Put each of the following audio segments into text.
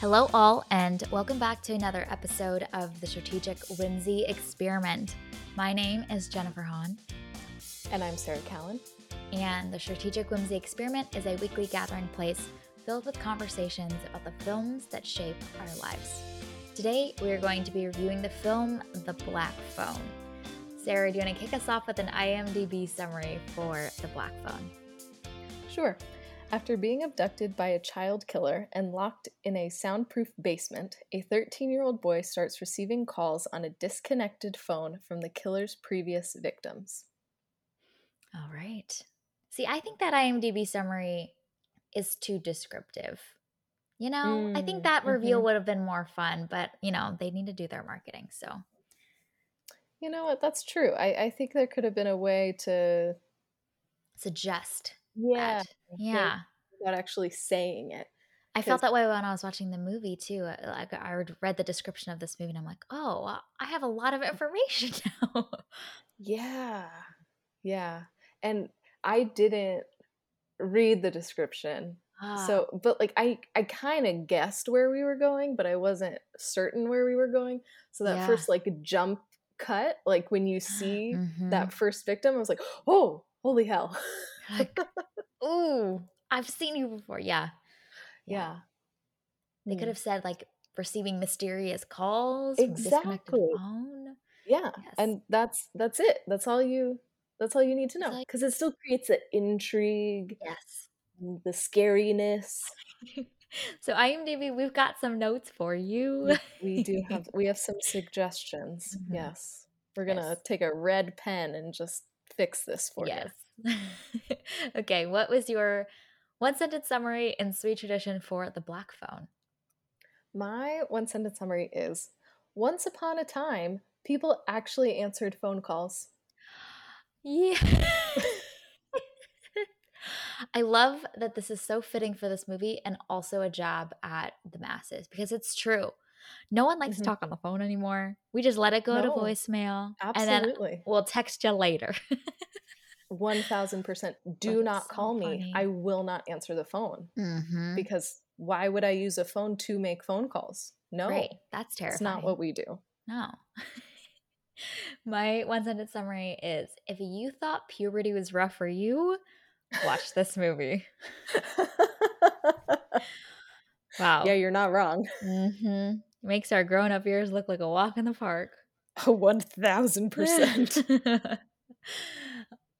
Hello, all, and welcome back to another episode of the Strategic Whimsy Experiment. My name is Jennifer Hahn, And I'm Sarah Callan. and the Strategic Whimsy Experiment is a weekly gathering place filled with conversations about the films that shape our lives. Today, we are going to be reviewing the film The Black Phone. Sarah, do you want to kick us off with an IMDb summary for The Black Phone? Sure. After being abducted by a child killer and locked in a soundproof basement, a 13 year old boy starts receiving calls on a disconnected phone from the killer's previous victims. All right. See, I think that IMDb summary is too descriptive. You know, I think Mm, that reveal mhm. would have been more fun, but you know, they need to do their marketing. So, You know what? That's true. I, I think there could have been a way to. suggest Yeah. that. Yeah. Without actually saying it. I felt that way when I was watching the movie too. Uh, Like I read- the description of this movie and I'm like, "Oh, I have a lot of information now." Yeah. Yeah. And I didn't read the description. Ah, So, but like I I kind of guessed where we were going, but I wasn't certain where we were going. So that Yeah. first like jump cut, like when you see mhm. that first victim, I was like, "Oh, holy hell." like, ooh, I've seen you before. Yeah. yeah. They could have said like receiving mysterious calls from a disconnected Exactly. phone. Yeah. Yes. And that's that's it. That's all you that's all you need to know because it still creates the intrigue, Yes. the scariness. so IMDb, we've got some notes for you. We, we do have we have some suggestions. Mhm. Yes. We're going to Yes. take a red pen and just fix this for you. okay, what was your one sentence summary in sweet tradition for the black phone? My one sentence summary is Once upon a time, people actually answered phone calls. Yeah. I love that this is so fitting for this movie and also a jab at the masses because it's true. No one likes Mhm. to talk on the phone anymore. We just let it go to No, voicemail and then we'll text you later. 1000%. Do That's not so call me. I will not answer the phone mm-hmm. because why would I use a phone to make phone calls? No, Right. That's terrible. it's not what we do. No. My one sentence summary is if you thought puberty was rough for you, watch this movie. Wow. yeah, you're not wrong. Mm-hmm. Makes our grown up years look like a walk in the park. 1000%.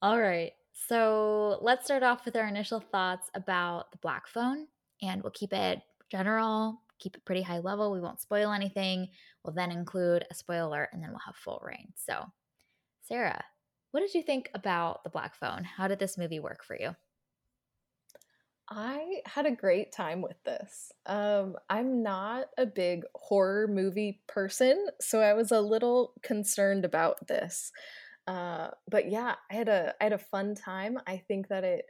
All right. So let's start off with our initial thoughts about the Black Phone, and we'll keep it general, keep it pretty high level. We won't spoil anything. We'll then include a spoiler, and then we'll have full reign. So, Sarah, what did you think about the Black Phone? How did this movie work for you? I had a great time with this. Um, I'm not a big horror movie person, so I was a little concerned about this. Uh, but yeah, I had a I had a fun time. I think that it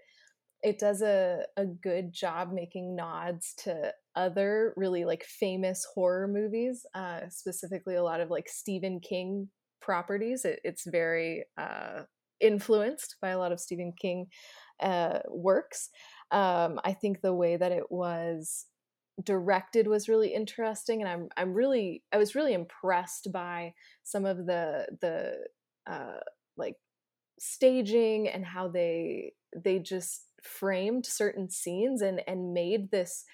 it does a, a good job making nods to other really like famous horror movies, uh, specifically a lot of like Stephen King properties. It, it's very uh, influenced by a lot of Stephen King uh, works. Um, I think the way that it was directed was really interesting, and I'm I'm really I was really impressed by some of the the uh, like staging and how they they just framed certain scenes and and made this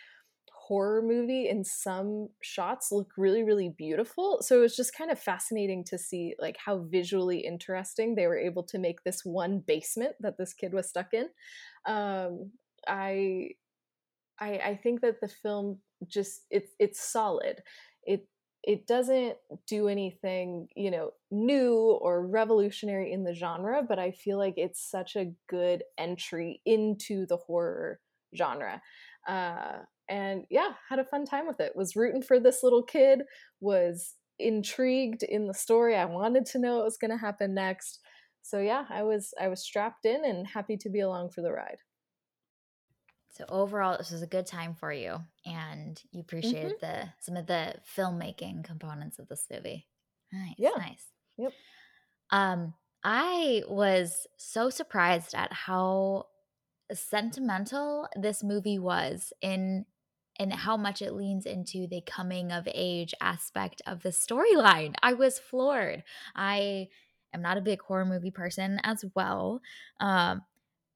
horror movie in some shots look really really beautiful. So it was just kind of fascinating to see like how visually interesting they were able to make this one basement that this kid was stuck in. Um i i i think that the film just it's it's solid. It it doesn't do anything you know new or revolutionary in the genre but i feel like it's such a good entry into the horror genre. Uh and yeah had a fun time with it. Was rooting for this little kid was intrigued in the story. I wanted to know what was going to happen next. So yeah i was i was strapped in and happy to be along for the ride So overall, this was a good time for you, and you appreciated the some of the filmmaking components of this movie. Nice, Yeah. nice. Yep. Um, I was so surprised at how sentimental this movie was in and how much it leans into the coming of age aspect of the storyline. I was floored. I am not a big horror movie person as well. Um,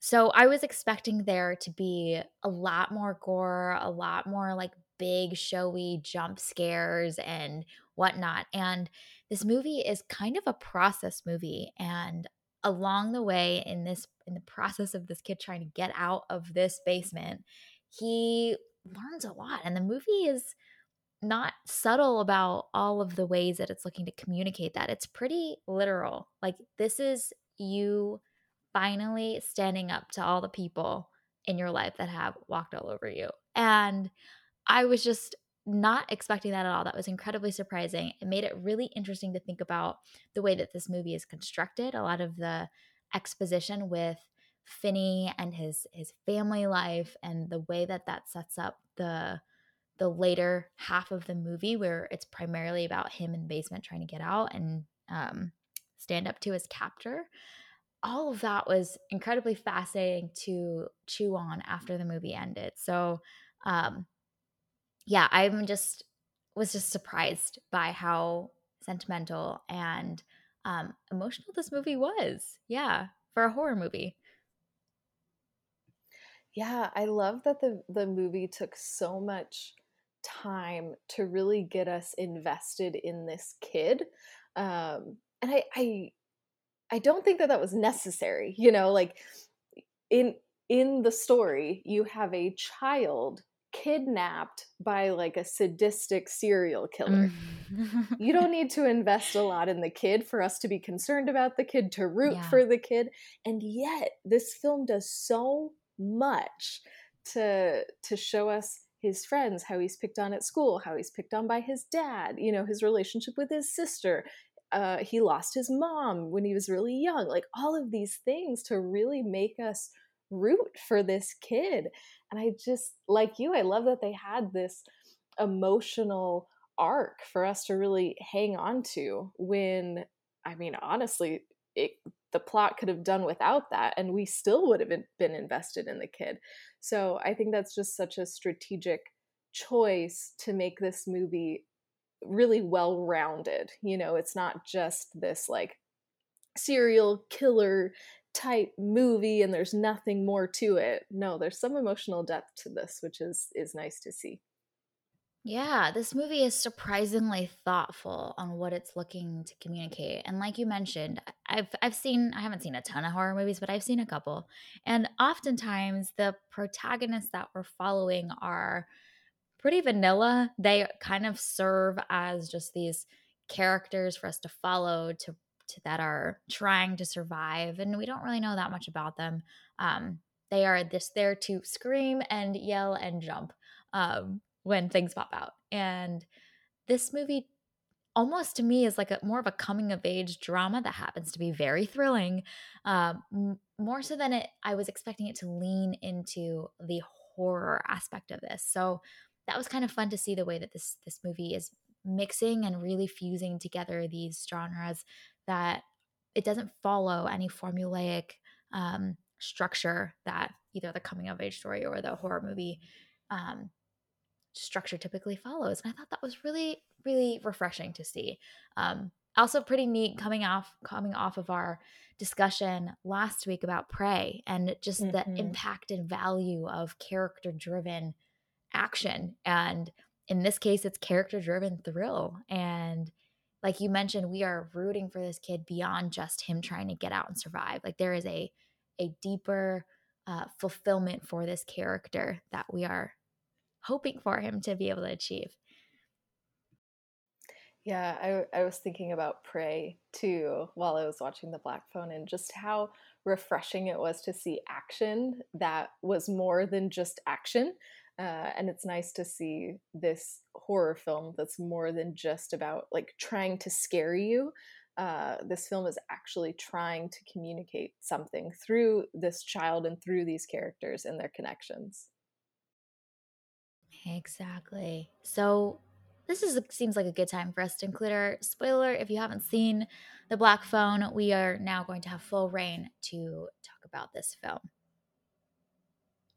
so I was expecting there to be a lot more gore, a lot more like big, showy jump scares and whatnot. And this movie is kind of a process movie. And along the way, in this, in the process of this kid trying to get out of this basement, he learns a lot. And the movie is not subtle about all of the ways that it's looking to communicate that. It's pretty literal. Like, this is you finally standing up to all the people in your life that have walked all over you. And I was just not expecting that at all. That was incredibly surprising. It made it really interesting to think about the way that this movie is constructed. A lot of the exposition with Finney and his his family life and the way that that sets up the the later half of the movie where it's primarily about him in the basement trying to get out and um, stand up to his captor all of that was incredibly fascinating to chew on after the movie ended. So, um, yeah, I'm just was just surprised by how sentimental and um, emotional this movie was. Yeah, for a horror movie. Yeah, I love that the the movie took so much time to really get us invested in this kid. Um, and I, I I don't think that that was necessary. You know, like in in the story, you have a child kidnapped by like a sadistic serial killer. Mm. you don't need to invest a lot in the kid for us to be concerned about the kid, to root yeah. for the kid. And yet, this film does so much to to show us his friends, how he's picked on at school, how he's picked on by his dad, you know, his relationship with his sister, uh, he lost his mom when he was really young. Like all of these things to really make us root for this kid. And I just, like you, I love that they had this emotional arc for us to really hang on to when, I mean, honestly, it, the plot could have done without that and we still would have been, invested in the kid. So I think that's just such a strategic choice to make this movie really well rounded. You know, it's not just this like serial killer type movie and there's nothing more to it. No, there's some emotional depth to this, which is is nice to see. Yeah, this movie is surprisingly thoughtful on what it's looking to communicate. And like you mentioned, I've I've seen I haven't seen a ton of horror movies, but I've seen a couple. And oftentimes the protagonists that we're following are pretty vanilla. They kind of serve as just these characters for us to follow to, to that are trying to survive and we don't really know that much about them. Um, they are just there to scream and yell and jump um, when things pop out. And this movie almost to me is like a more of a coming of age drama that happens to be very thrilling um, more so than it i was expecting it to lean into the horror aspect of this so that was kind of fun to see the way that this this movie is mixing and really fusing together these genres that it doesn't follow any formulaic um, structure that either the coming of age story or the horror movie um, structure typically follows. And I thought that was really, really refreshing to see. Um, also, pretty neat coming off coming off of our discussion last week about Prey and just mm-hmm. the impact and value of character driven action. And in this case, it's character driven thrill. And like you mentioned, we are rooting for this kid beyond just him trying to get out and survive. Like there is a a deeper uh, fulfillment for this character that we are hoping for him to be able to achieve. Yeah, I, I was thinking about Prey too while I was watching the Black Phone and just how refreshing it was to see action that was more than just action. Uh, and it's nice to see this horror film that's more than just about like trying to scare you. Uh, this film is actually trying to communicate something through this child and through these characters and their connections. Exactly. So this is seems like a good time for us to include our spoiler. If you haven't seen the Black Phone, we are now going to have full reign to talk about this film.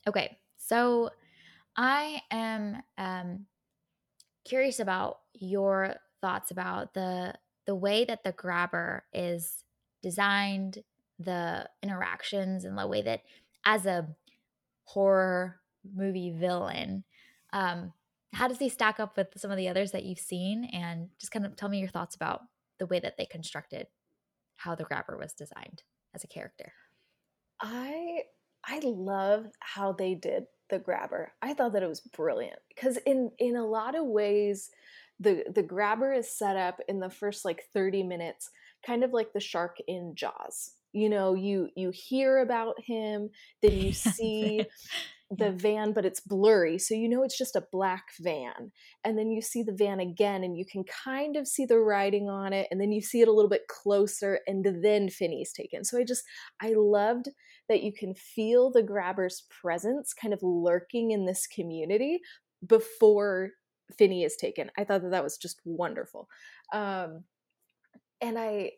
Okay, so I am um, curious about your thoughts about the the way that the grabber is designed, the interactions, and the way that as a horror movie villain, um, how does he stack up with some of the others that you've seen? And just kind of tell me your thoughts about the way that they constructed how the grabber was designed as a character. I I love how they did the grabber. I thought that it was brilliant because in in a lot of ways the the grabber is set up in the first like 30 minutes kind of like the shark in jaws you know you you hear about him then you see the yeah. van but it's blurry so you know it's just a black van and then you see the van again and you can kind of see the writing on it and then you see it a little bit closer and then finney's taken. So i just i loved that you can feel the grabber's presence kind of lurking in this community before finney is taken. I thought that that was just wonderful. Um, and i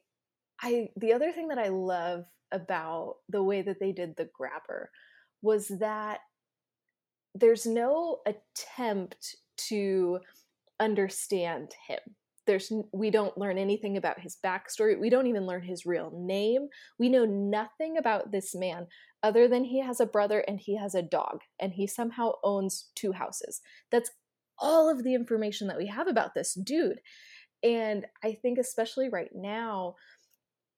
i the other thing that i love about the way that they did the grabber was that there's no attempt to understand him. There's we don't learn anything about his backstory. We don't even learn his real name. We know nothing about this man other than he has a brother and he has a dog and he somehow owns two houses. That's all of the information that we have about this dude. And i think especially right now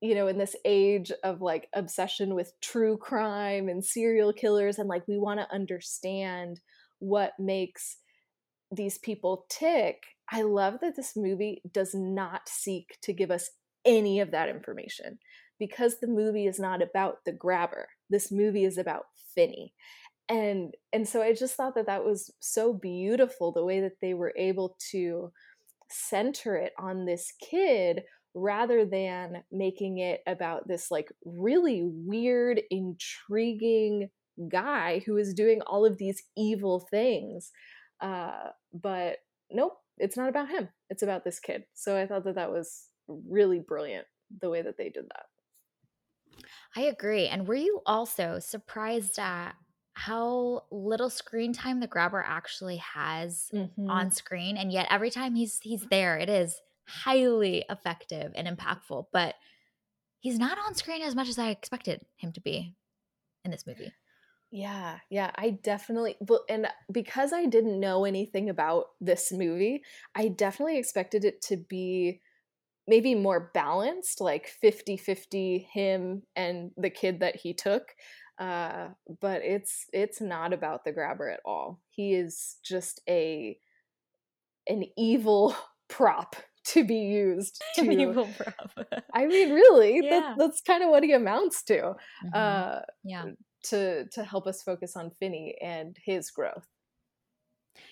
you know in this age of like obsession with true crime and serial killers and like we want to understand what makes these people tick i love that this movie does not seek to give us any of that information because the movie is not about the grabber this movie is about finney and and so i just thought that that was so beautiful the way that they were able to center it on this kid rather than making it about this like really weird, intriguing guy who is doing all of these evil things. Uh, but nope, it's not about him. It's about this kid. So I thought that that was really brilliant the way that they did that. I agree. And were you also surprised at how little screen time the grabber actually has mm-hmm. on screen and yet every time he's he's there it is highly effective and impactful, but he's not on screen as much as I expected him to be in this movie. Yeah, yeah, I definitely and because I didn't know anything about this movie, I definitely expected it to be maybe more balanced, like 50-50 him and the kid that he took. Uh, but it's it's not about the grabber at all. He is just a an evil prop to be used to evil prop. I mean, really, yeah. that, that's kind of what he amounts to. Mm-hmm. Uh, yeah. To to help us focus on Finney and his growth.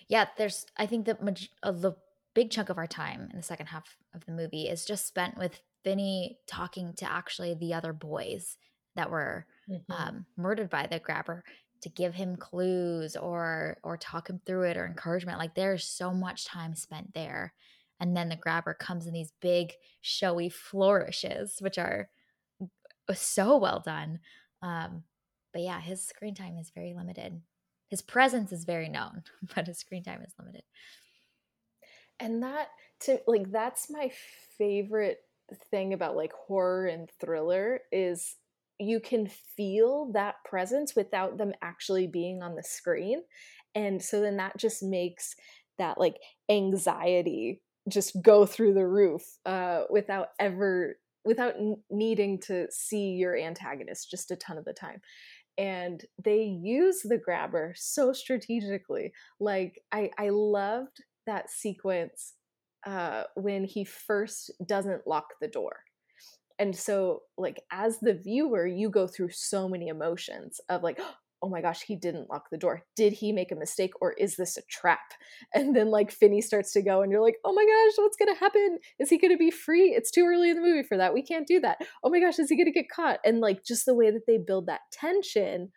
Yeah, there's. I think that maj- uh, the big chunk of our time in the second half of the movie is just spent with Finney talking to actually the other boys that were mm-hmm. um, murdered by the grabber to give him clues or or talk him through it or encouragement. Like there's so much time spent there and then the grabber comes in these big showy flourishes which are uh, so well done. Um, but yeah his screen time is very limited. His presence is very known but his screen time is limited. And that to like that's my favorite thing about like horror and thriller is you can feel that presence without them actually being on the screen. And so then that just makes that like anxiety just go through the roof uh, without ever without needing to see your antagonist just a ton of the time. And they use the grabber so strategically. Like i i loved that sequence uh when he first doesn't lock the door. And so like as the viewer you go through so many emotions of like oh my gosh, he didn't lock the door. Did he make a mistake or is this a trap? And then like Finney starts to go and you're like, oh my gosh, what's going to happen? Is he going to be free? It's too early in the movie for that. We can't do that. Oh my gosh, is he going to get caught? And like just the way that they build that tension.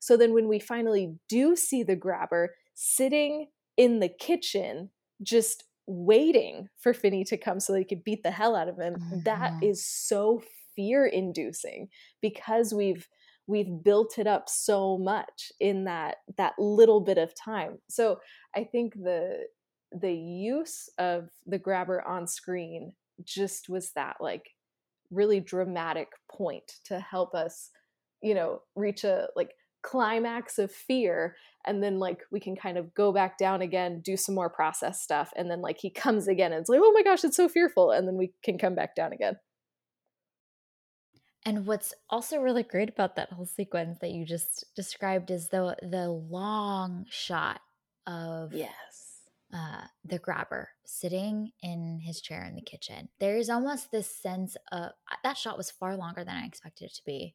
So then when we finally do see the grabber sitting in the kitchen, just waiting for Finney to come so they could beat the hell out of him, mm-hmm. that is so fear inducing because we've we've built it up so much in that that little bit of time. So i think the the use of the grabber on screen just was that like really dramatic point to help us you know reach a like climax of fear and then like we can kind of go back down again do some more process stuff and then like he comes again and it's like oh my gosh it's so fearful and then we can come back down again and what's also really great about that whole sequence that you just described is the the long shot of yes uh, the grabber sitting in his chair in the kitchen. There is almost this sense of that shot was far longer than I expected it to be,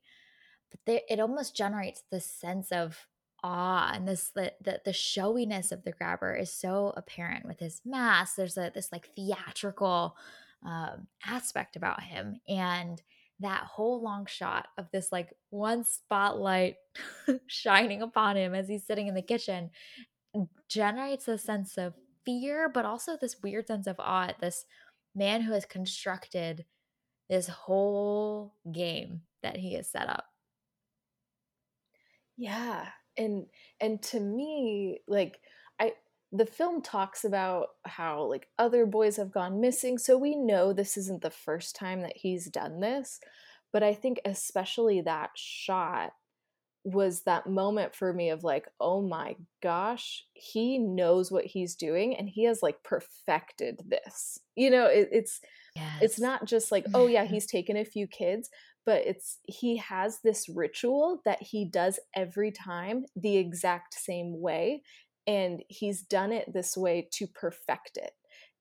but there, it almost generates this sense of awe and this the, the, the showiness of the grabber is so apparent with his mask. There's a this like theatrical um, aspect about him and that whole long shot of this like one spotlight shining upon him as he's sitting in the kitchen generates a sense of fear, but also this weird sense of awe at this man who has constructed this whole game that he has set up. Yeah. And and to me, like the film talks about how like other boys have gone missing so we know this isn't the first time that he's done this but i think especially that shot was that moment for me of like oh my gosh he knows what he's doing and he has like perfected this you know it, it's yes. it's not just like oh yeah he's taken a few kids but it's he has this ritual that he does every time the exact same way and he's done it this way to perfect it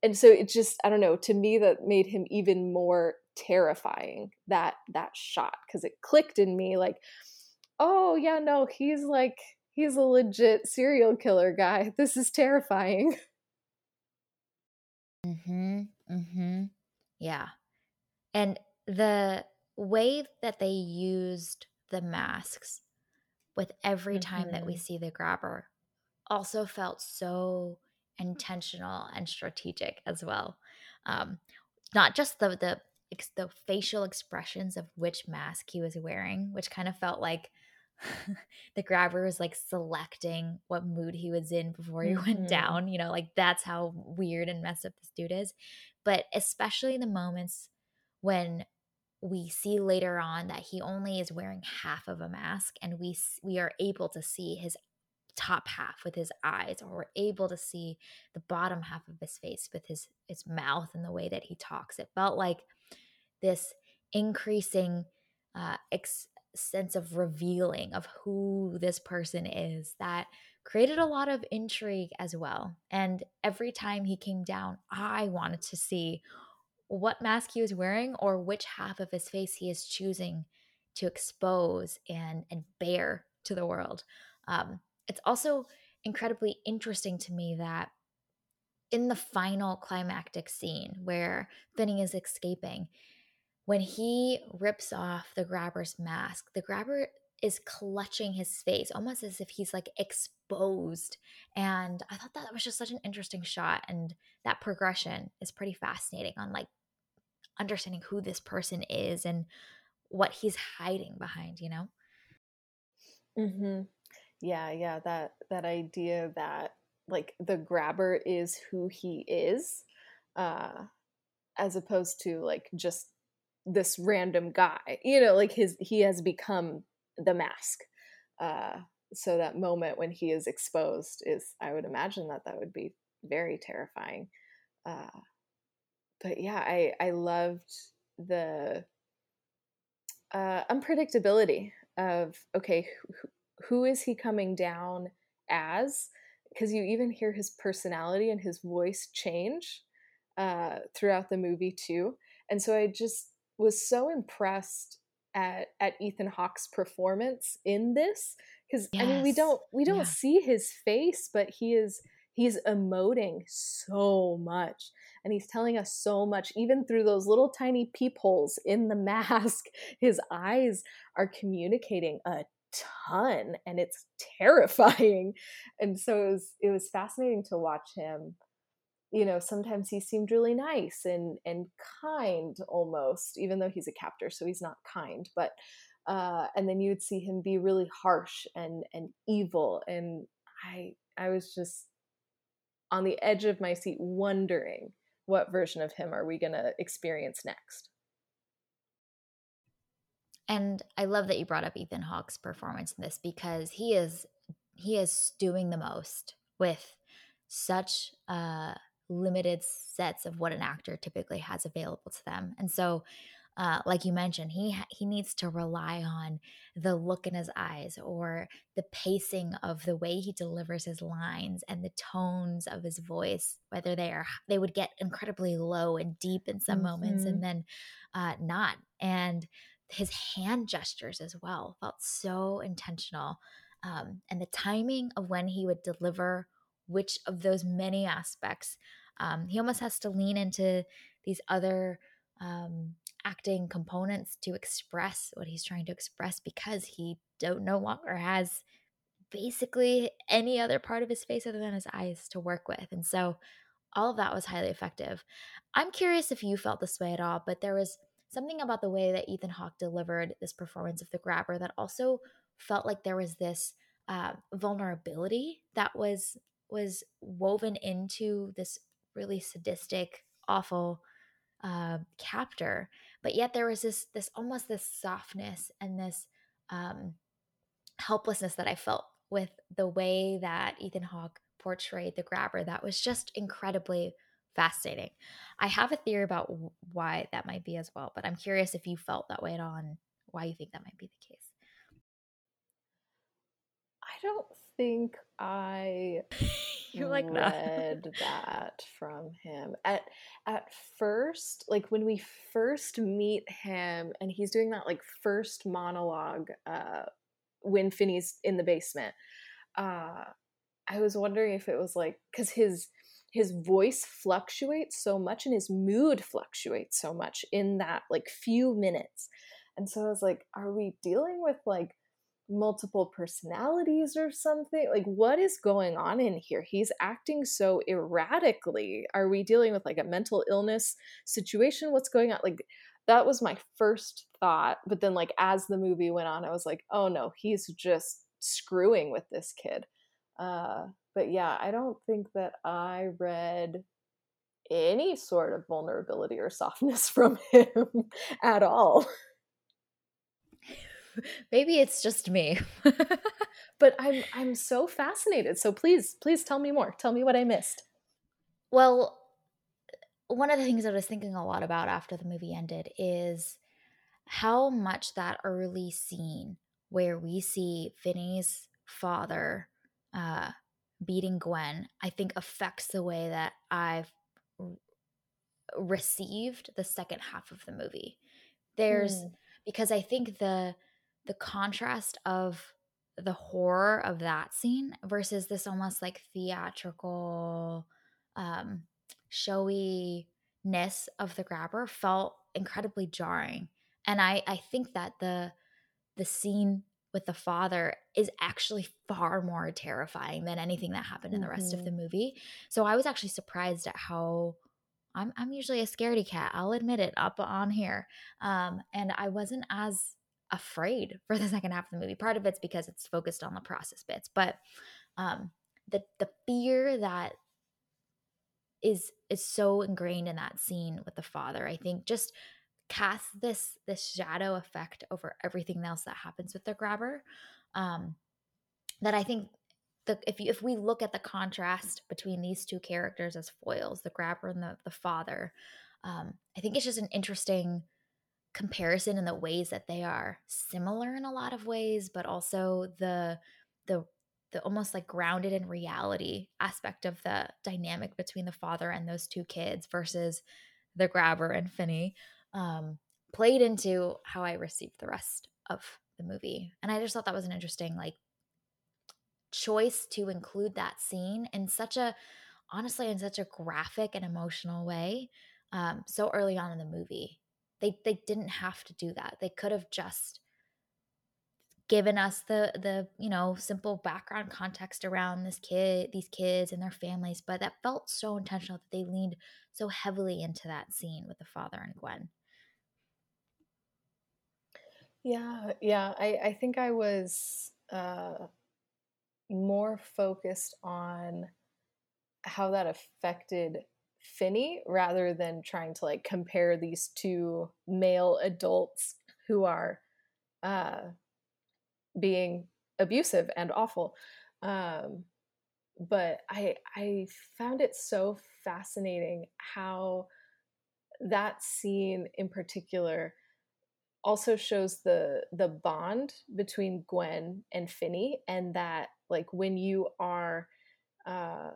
and so it just i don't know to me that made him even more terrifying that that shot because it clicked in me like oh yeah no he's like he's a legit serial killer guy this is terrifying mhm mhm yeah and the way that they used the masks with every time mm-hmm. that we mm-hmm. see the grabber also felt so intentional and strategic as well. Um, not just the the the facial expressions of which mask he was wearing, which kind of felt like the grabber was like selecting what mood he was in before he mm-hmm. went down. You know, like that's how weird and messed up this dude is. But especially the moments when we see later on that he only is wearing half of a mask and we we are able to see his top half with his eyes or we're able to see the bottom half of his face with his his mouth and the way that he talks. It felt like this increasing uh, ex- sense of revealing of who this person is that created a lot of intrigue as well. And every time he came down i wanted to see what mask he was wearing or which half of his face he is choosing to expose and and bare to the world. Um, it's also incredibly interesting to me that in the final climactic scene where Finney is escaping, when he rips off the grabber's mask, the grabber is clutching his face almost as if he's like exposed. And I thought that was just such an interesting shot. And that progression is pretty fascinating on like understanding who this person is and what he's hiding behind, you know? Mm-hmm yeah yeah that that idea that like the grabber is who he is uh as opposed to like just this random guy you know like his he has become the mask uh so that moment when he is exposed is i would imagine that that would be very terrifying uh but yeah i i loved the uh unpredictability of okay who is he coming down as? Because you even hear his personality and his voice change uh, throughout the movie too. And so I just was so impressed at at Ethan Hawke's performance in this because yes. I mean we don't we don't yeah. see his face, but he is he's emoting so much and he's telling us so much even through those little tiny peepholes in the mask his eyes are communicating a ton and it's terrifying. And so it was it was fascinating to watch him you know sometimes he seemed really nice and and kind almost even though he's a captor so he's not kind but uh, and then you would see him be really harsh and and evil and i i was just on the edge of my seat wondering what version of him are we going to experience next and i love that you brought up ethan hawke's performance in this because he is he is doing the most with such uh limited sets of what an actor typically has available to them and so uh, like you mentioned, he he needs to rely on the look in his eyes or the pacing of the way he delivers his lines and the tones of his voice. Whether they are they would get incredibly low and deep in some mm-hmm. moments, and then uh, not. And his hand gestures as well felt so intentional, um, and the timing of when he would deliver which of those many aspects. Um, he almost has to lean into these other um, acting components to express what he's trying to express because he don't no longer has basically any other part of his face other than his eyes to work with. And so all of that was highly effective. I'm curious if you felt this way at all, but there was something about the way that Ethan Hawke delivered this performance of the grabber that also felt like there was this uh, vulnerability that was was woven into this really sadistic, awful uh, captor but yet there was this this almost this softness and this um, helplessness that I felt with the way that Ethan Hawke portrayed the grabber that was just incredibly fascinating. I have a theory about why that might be as well, but I'm curious if you felt that way at all and why you think that might be the case. I don't think I you like read that. that from him at at first. Like when we first meet him, and he's doing that like first monologue uh, when Finney's in the basement. Uh, I was wondering if it was like because his his voice fluctuates so much and his mood fluctuates so much in that like few minutes. And so I was like, are we dealing with like multiple personalities or something? Like, what is going on in here? He's acting so erratically. Are we dealing with like a mental illness situation? What's going on? Like, that was my first thought. But then, like, as the movie went on, I was like, oh no, he's just screwing with this kid. Uh, but yeah, I don't think that I read any sort of vulnerability or softness from him at all. Maybe it's just me. but I'm I'm so fascinated. So please, please tell me more. Tell me what I missed. Well, one of the things I was thinking a lot about after the movie ended is how much that early scene where we see Finney's father uh, beating Gwen, I think affects the way that I've received the second half of the movie. There's mm. because I think the the contrast of the horror of that scene versus this almost like theatrical um showiness of the grabber felt incredibly jarring and i i think that the the scene with the father is actually far more terrifying than anything that happened in the rest mm-hmm. of the movie so i was actually surprised at how I'm, I'm usually a scaredy cat i'll admit it up on here um, and i wasn't as afraid for the second half of the movie. Part of it's because it's focused on the process bits, but um, the the fear that is is so ingrained in that scene with the father, I think, just casts this this shadow effect over everything else that happens with the grabber. Um, that I think the if you, if we look at the contrast between these two characters as foils, the grabber and the the father, um, I think it's just an interesting comparison in the ways that they are similar in a lot of ways, but also the the the almost like grounded in reality aspect of the dynamic between the father and those two kids versus the grabber and Finney um, played into how I received the rest of the movie. And I just thought that was an interesting like choice to include that scene in such a honestly in such a graphic and emotional way um, so early on in the movie they they didn't have to do that. They could have just given us the the you know simple background context around this kid these kids and their families but that felt so intentional that they leaned so heavily into that scene with the father and gwen Yeah, yeah. I I think I was, uh, more focused on how that affected Finney rather than trying to, like, compare these 2 male adults who are, uh, being abusive and awful. Um, but I I found it so fascinating how that scene in particular also shows the the bond between Gwen and Finney, and that, like, when you are, uh,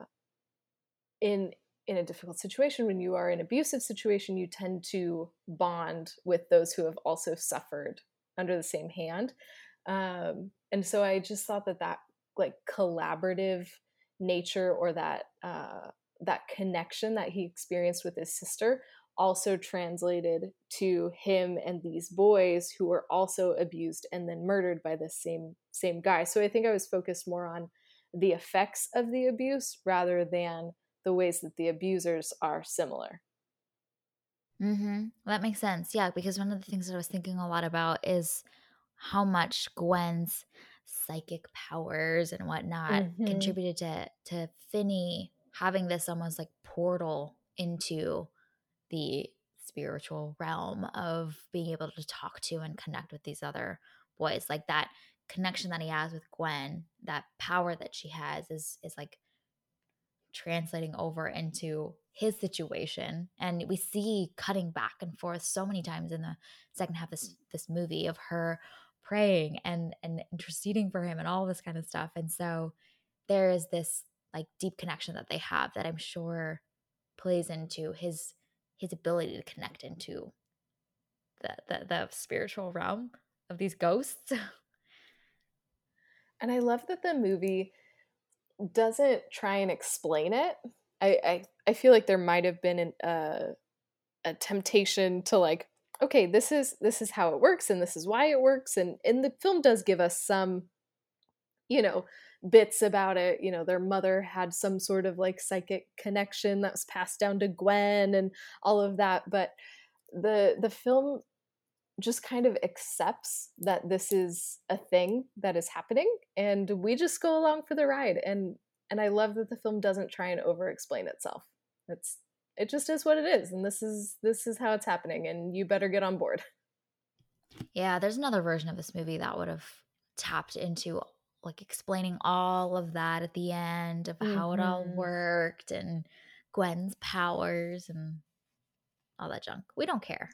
in in a difficult situation, when you are in abusive situation, you tend to bond with those who have also suffered under the same hand. Um, and so I just thought that that, like, collaborative nature or that, uh, that connection that he experienced with his sister also translated to him and these boys who were also abused and then murdered by the same same guy. So I think I was focused more on the effects of the abuse rather than the ways that the abusers are similar. Mm-hmm. That makes sense. Yeah, because one of the things that I was thinking a lot about is how much Gwen's psychic powers and whatnot Mhm. contributed to to Finney having this almost like portal into the spiritual realm of being able to talk to and connect with these other boys. Like that connection that he has with Gwen, that power that she has is is like translating over into his situation and we see cutting back and forth so many times in the second half of this this movie of her praying and and interceding for him and all this kind of stuff and so there is this like deep connection that they have that i'm sure plays into his his ability to connect into the the, the spiritual realm of these ghosts And I love that the movie doesn't try and explain it. I I, I feel like there might have been an, uh, a temptation to like, okay, this is this is how it works, and this is why it works, and and the film does give us some, you know, bits about it. You know, their mother had some sort of like psychic connection that was passed down to Gwen, and all of that. But the the film just kind of accepts that this is a thing that is happening and we just go along for the ride and and I love that the film doesn't try and over explain itself. It's it just is what it is and this is this is how it's happening and you better get on board. Yeah, there's another version of this movie that would have tapped into like explaining all of that at the end of how it all Mhm. worked and Gwen's powers and all that junk. We don't care.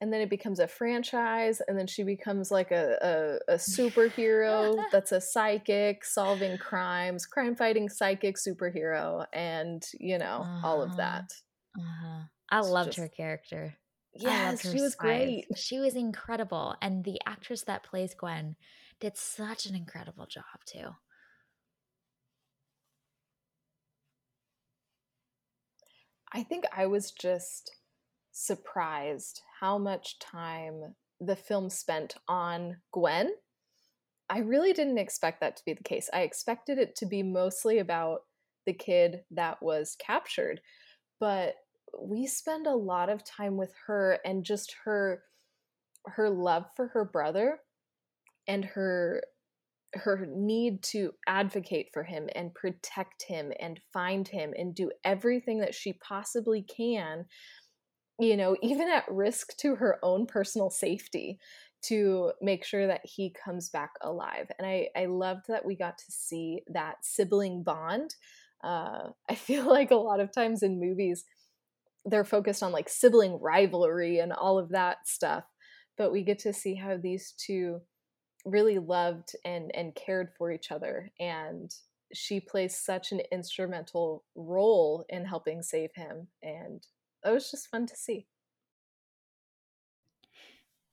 And then it becomes a franchise and then she becomes like a a, a superhero that's a psychic solving crimes, crime fighting psychic superhero and, you know, all of uh-huh. that. Uh-huh. I It's loved her character. Yes, her she was spies. great. She was incredible. And the actress that plays Gwen did such an incredible job too. I think I was just surprised how much time the film spent on Gwen. I really didn't expect that to be the case. I expected it to be mostly about the kid that was captured, but we spend a lot of time with her and just her her love for her brother and her her need to advocate for him and protect him and find him and do everything that she possibly can you know, even at risk to her own personal safety to make sure that he comes back alive. And I, I loved that we got to see that sibling bond. Uh, I feel like a lot of times in movies, they're focused on like sibling rivalry and all of that stuff. But we get to see how these two really loved and, and cared for each other. And she plays such an instrumental role in helping save him. And it was just fun to see.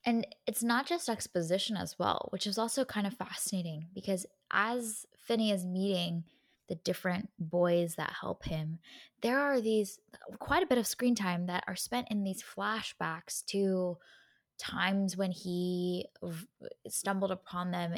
And it's not just exposition as well, which is also kind of fascinating because as Finney is meeting the different boys that help him, there are these quite a bit of screen time that are spent in these flashbacks to times when he stumbled upon them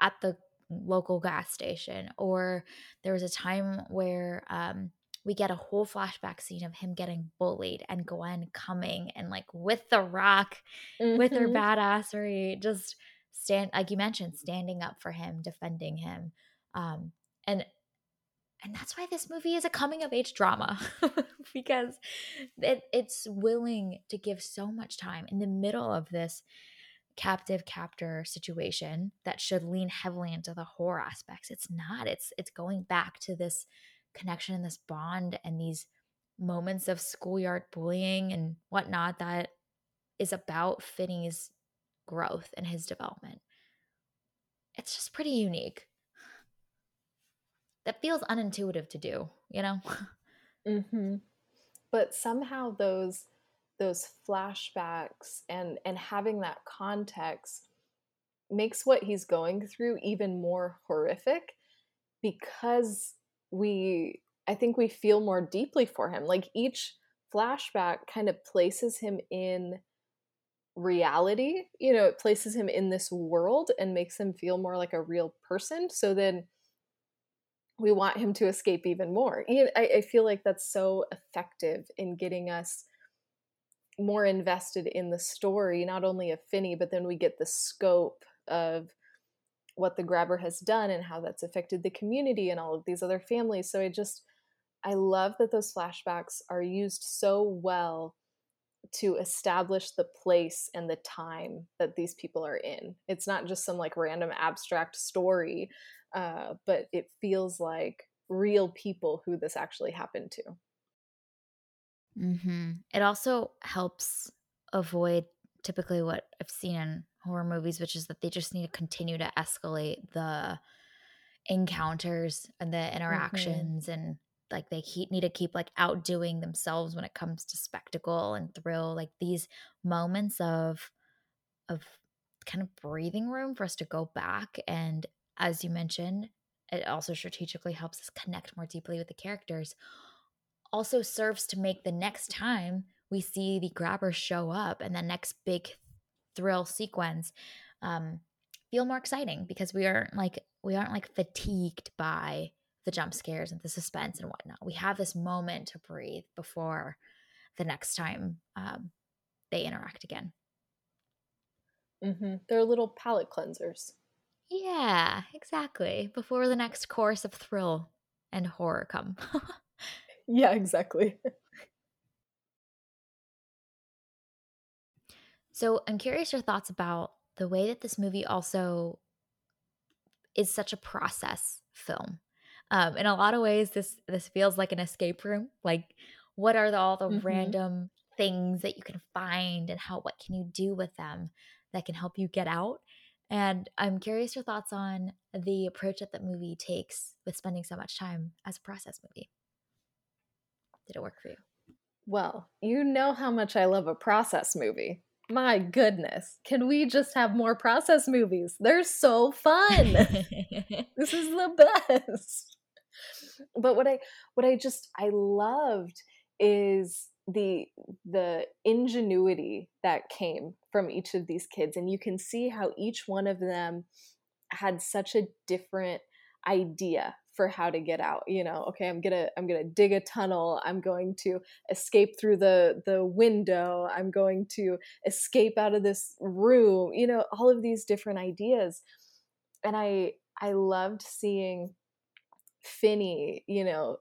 at the local gas station, or there was a time where um, we get a whole flashback scene of him getting bullied and Gwen coming and like with the rock, mm-hmm. with her mm-hmm. badassery, just stand like you mentioned, standing up for him, defending him. Um, and and that's why this movie is a coming of age drama because it, it's willing to give so much time in the middle of this captive captor situation that should lean heavily into the horror aspects. It's not. It's it's going back to this connection and this bond and these moments of schoolyard bullying and whatnot that is about Finney's growth and his development. It's just pretty unique that feels unintuitive to do, you know? mm-hmm. But somehow those those flashbacks and and having that context makes what he's going through even more horrific because we I think we feel more deeply for him. Like each flashback kind of places him in reality. You know, it places him in this world and makes him feel more like a real person. So then we want him to escape even more. I, I feel like that's so effective in getting us more invested in the story, not only of Finney, but then we get the scope of what the grabber has done and how that's affected the community and all of these other families. So I just, I love that those flashbacks are used so well to establish the place and the time that these people are in. It's not just some like random abstract story uh, but it feels like real people who this actually happened to. Mm-hmm. It also helps avoid typically what I've seen in horror movies, which is that they just need to continue to escalate the encounters and the mm-hmm. interactions mm-hmm. and like they keep, need to keep like outdoing themselves when it comes to spectacle and thrill like these moments of of kind of breathing room for us to go back and as you mentioned, it also strategically helps us connect more deeply with the characters. Also serves to make the next time we see the grabber show up and the next big thrill sequence um, feel more exciting because we aren't like we aren't like fatigued by the jump scares and the suspense and whatnot. We have this moment to breathe before the next time um, they interact again. Mm-hmm. They're little palate cleansers. Yeah, exactly. Before the next course of thrill and horror come. yeah, exactly. so I'm curious your thoughts about the way that this movie also is such a process film. Um, in a lot of ways, this this feels like an escape room. Like, what are the, all the mm-hmm. random things that you can find, and how what can you do with them that can help you get out? And I'm curious your thoughts on the approach that the movie takes with spending so much time as a process movie. Did it work for you? Well, you know how much I love a process movie. My goodness. Can we just have more process movies? They're so fun. this is the best. But what I what I just I loved is the the ingenuity that came from each of these kids and you can see how each one of them had such a different idea for how to get out you know okay i'm gonna i'm gonna dig a tunnel i'm going to escape through the the window i'm going to escape out of this room you know all of these different ideas. And i i loved seeing finney you know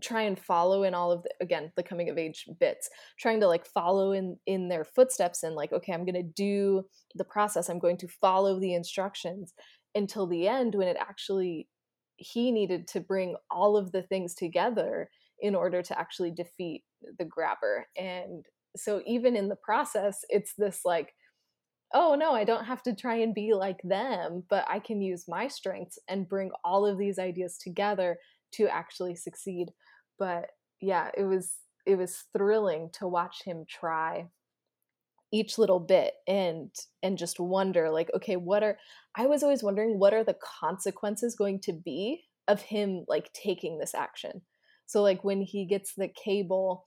try and follow in all of the again the coming of age bits trying to like follow in in their footsteps and like okay i'm going to do the process. I'm going to follow the instructions until the end when it actually he needed to bring all of the things together in order to actually defeat the grabber. And so even in the process it's this like oh no i don't have to try and be like them but i can use my strengths and bring all of these ideas together to actually succeed. But yeah it was it was thrilling to watch him try each little bit and and just wonder like okay what are i was always wondering what are the consequences going to be of him like taking this action? So like when he gets the cable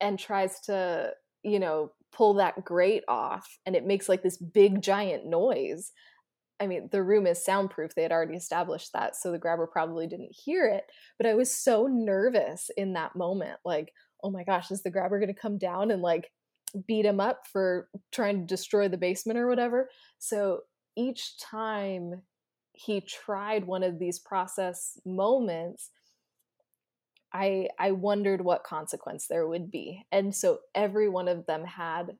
and tries to you know pull that grate off and it makes like this big giant noise I mean, the room is soundproof. They had already established that. So the grabber probably didn't hear it. But I was so nervous in that moment. Like, oh my gosh, is the grabber going to come down and like beat him up for trying to destroy the basement or whatever? So each time he tried one of these process moments, I I wondered what consequence there would be. And so every one of them had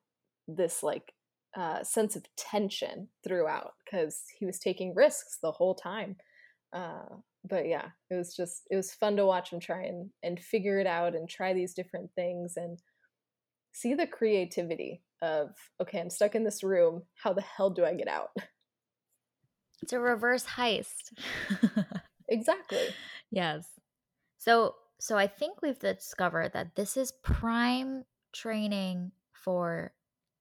this like uh, sense of tension throughout because he was taking risks the whole time. Uh, but yeah, it was just it was fun to watch him try and and figure it out and try these different things and see the creativity of okay, I'm stuck in this room. How the hell do I get out? It's a reverse heist. exactly. Yes. So so I think we've discovered that this is prime training for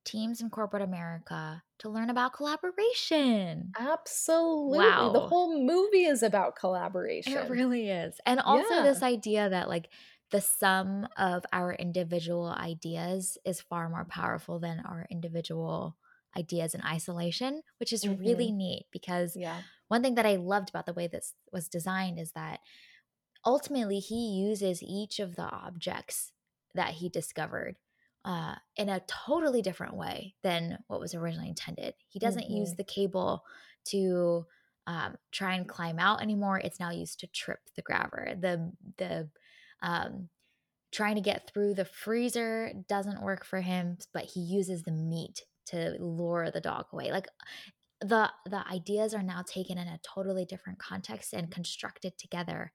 teams in corporate America to learn about collaboration. Absolutely. Wow. The whole movie is about collaboration. It really is. And also yeah. this idea that like the sum of our individual ideas is far more powerful than our individual ideas in isolation, which is mm-hmm. really neat because yeah. one thing that I loved about the way this was designed is that ultimately he uses each of the objects that he discovered uh, in a totally different way than what was originally intended. He doesn't mm-hmm. use the cable to um, try and climb out anymore. It's now used to trip the grabber. The the um, trying to get through the freezer doesn't work for him, but he uses the meat to lure the dog away. Like the the ideas are now taken in a totally different context and constructed together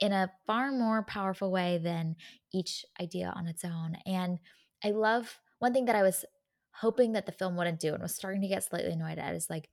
in a far more powerful way than each idea on its own. And I love one thing that I was hoping that the film wouldn't do and was starting to get slightly annoyed at is like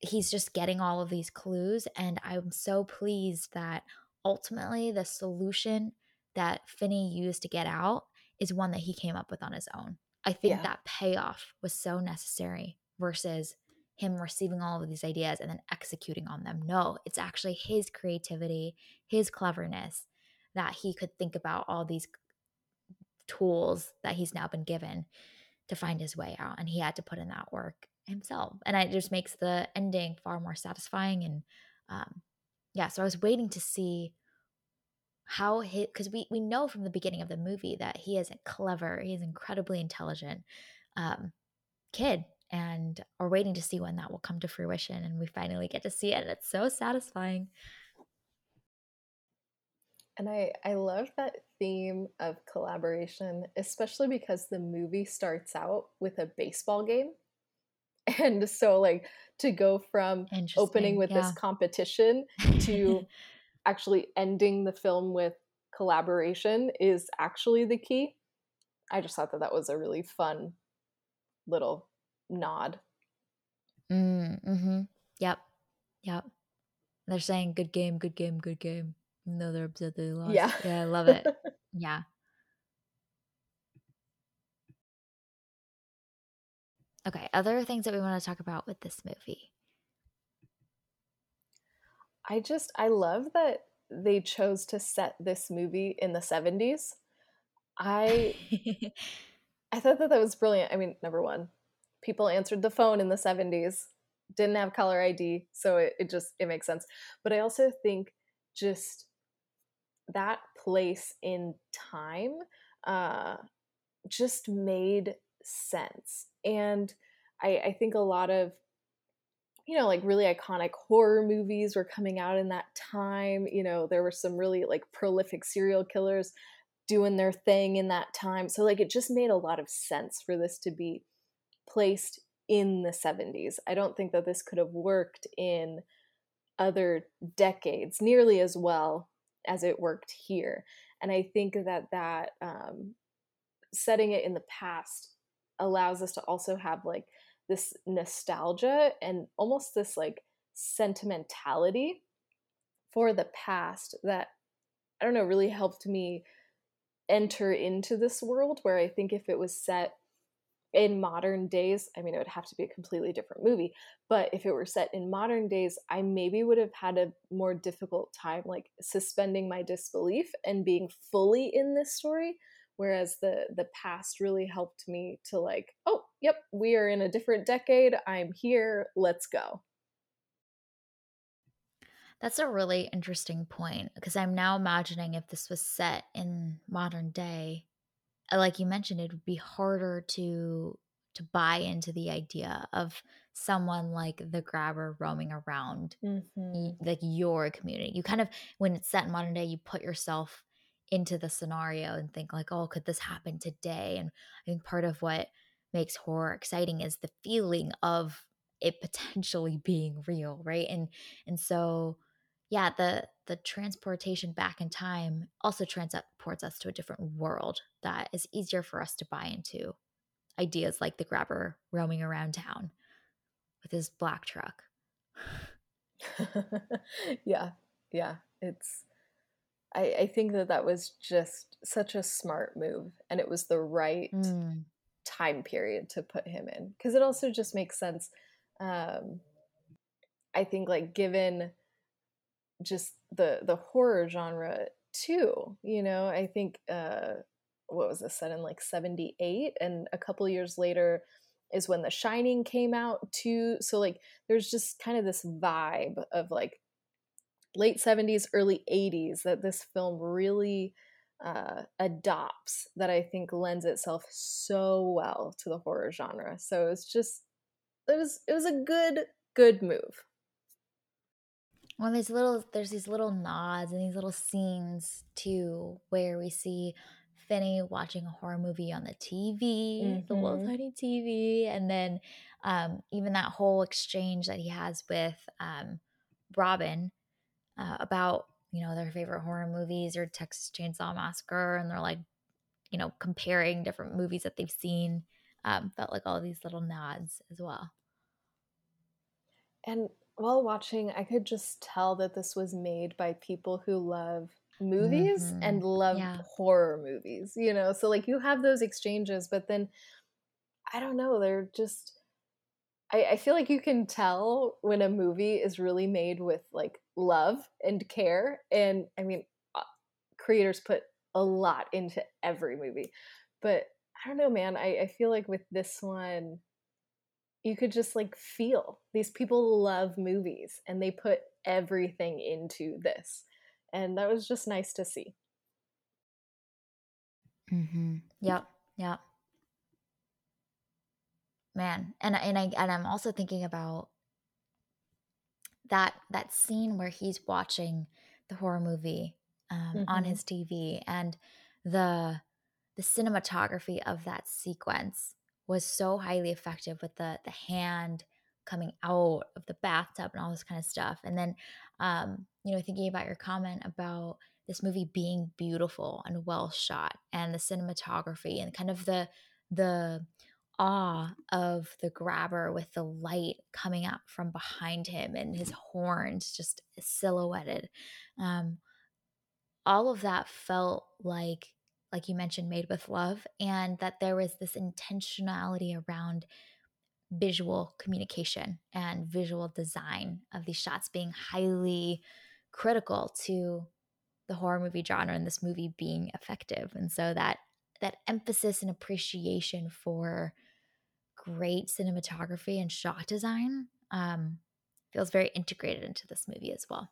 he's just getting all of these clues and I'm so pleased that ultimately the solution that Finney used to get out is one that he came up with on his own. I think yeah. that payoff was so necessary versus him receiving all of these ideas and then executing on them. No, it's actually his creativity, his cleverness that he could think about all these tools that he's now been given to find his way out. And he had to put in that work himself. And it just makes the ending far more satisfying. And um, yeah, so I was waiting to see how he, because we, we know from the beginning of the movie that he is a clever, he's incredibly intelligent um, kid and are waiting to see when that will come to fruition and we finally get to see it and it's so satisfying. And i i love that theme of collaboration especially because the movie starts out with a baseball game. And so like to go from opening with yeah. this competition to actually ending the film with collaboration is actually the key. I just thought that that was a really fun little nod. Mm, mm-hmm. Yep. Yep. They're saying good game, good game, good game. Even though they're upset they lost. Yeah. Yeah, I love it. yeah. Okay, other things that we want to talk about with this movie. I just I love that they chose to set this movie in the 70s. I I thought that that was brilliant. I mean, number one, people answered the phone in the 70s didn't have caller id so it, it just it makes sense. But i also think just that place in time uh just made sense. And i i think a lot of you know like really iconic horror movies were coming out in that time. You know there were some really like prolific serial killers doing their thing in that time. So like it just made a lot of sense for this to be placed in the 70s. I don't think that this could have worked in other decades nearly as well as it worked here. And I think that that um, setting it in the past allows us to also have like this nostalgia and almost this like sentimentality for the past that I don't know really helped me enter into this world where I think if it was set in modern days, I mean, it would have to be a completely different movie. But if it were set in modern days, I maybe would have had a more difficult time, like suspending my disbelief and being fully in this story. Whereas the the past really helped me to like, oh, yep, we are in a different decade. I'm here. Let's go. That's a really interesting point because I'm now imagining if this was set in modern day, like you mentioned, it would be harder to to buy into the idea of someone like the grabber roaming around Mhm. like your community. You kind of when it's set in modern day, you put yourself into the scenario and think like, "Oh, could this happen today?" And I think part of what makes horror exciting is the feeling of it potentially being real, right? And and so yeah, the the transportation back in time also transports us to a different world that is easier for us to buy into. Ideas like the grabber roaming around town with his black truck. yeah, yeah. It's I, I think that that was just such a smart move, and it was the right Mm, time period to put him in because it also just makes sense. Um, I think like given just the the horror genre too, you know, I think uh, what was this set in like 78 and a couple years later is when the shining came out too so like there's just kind of this vibe of like late 70s early 80s that this film really uh, adopts that i think lends itself so well to the horror genre so it's just it was it was a good good move Well, there's little there's these little nods and these little scenes too where we see Finney watching a horror movie on the TV, the little hmm tiny TV, and then um, even that whole exchange that he has with um, Robin uh, about you know their favorite horror movies or Texas Chainsaw Massacre, and they're like you know comparing different movies that they've seen. Um, felt like all these little nods as well. And while watching, I could just tell that this was made by people who love movies hmm and love Yeah. horror movies, you know? So, like, you have those exchanges, but then I don't know, they're just, I, I feel like you can tell when a movie is really made with like love and care. And I mean, uh, creators put a lot into every movie, but I don't know, man. I, I feel like with this one, you could just like feel these people love movies and they put everything into this. And that was just nice to see. Mm-hmm. Yep. Yep. Man, and I- and I and I'm also thinking about that that scene where he's watching the horror movie um, on hmm his TV, and the the cinematography of that sequence was so highly effective with the the hand coming out of the bathtub and all this kind of stuff. And then, um, you know, thinking about your comment about this movie being beautiful and well shot, and the cinematography and kind of the the awe of the grabber with the light coming up from behind him and his horns just silhouetted. Um, all of that felt like, like you mentioned, made with love, and that there was this intentionality around visual communication and visual design of these shots being highly critical to the horror movie genre and this movie being effective. And so that that emphasis and appreciation for great cinematography and shot design um, feels very integrated into this movie as well.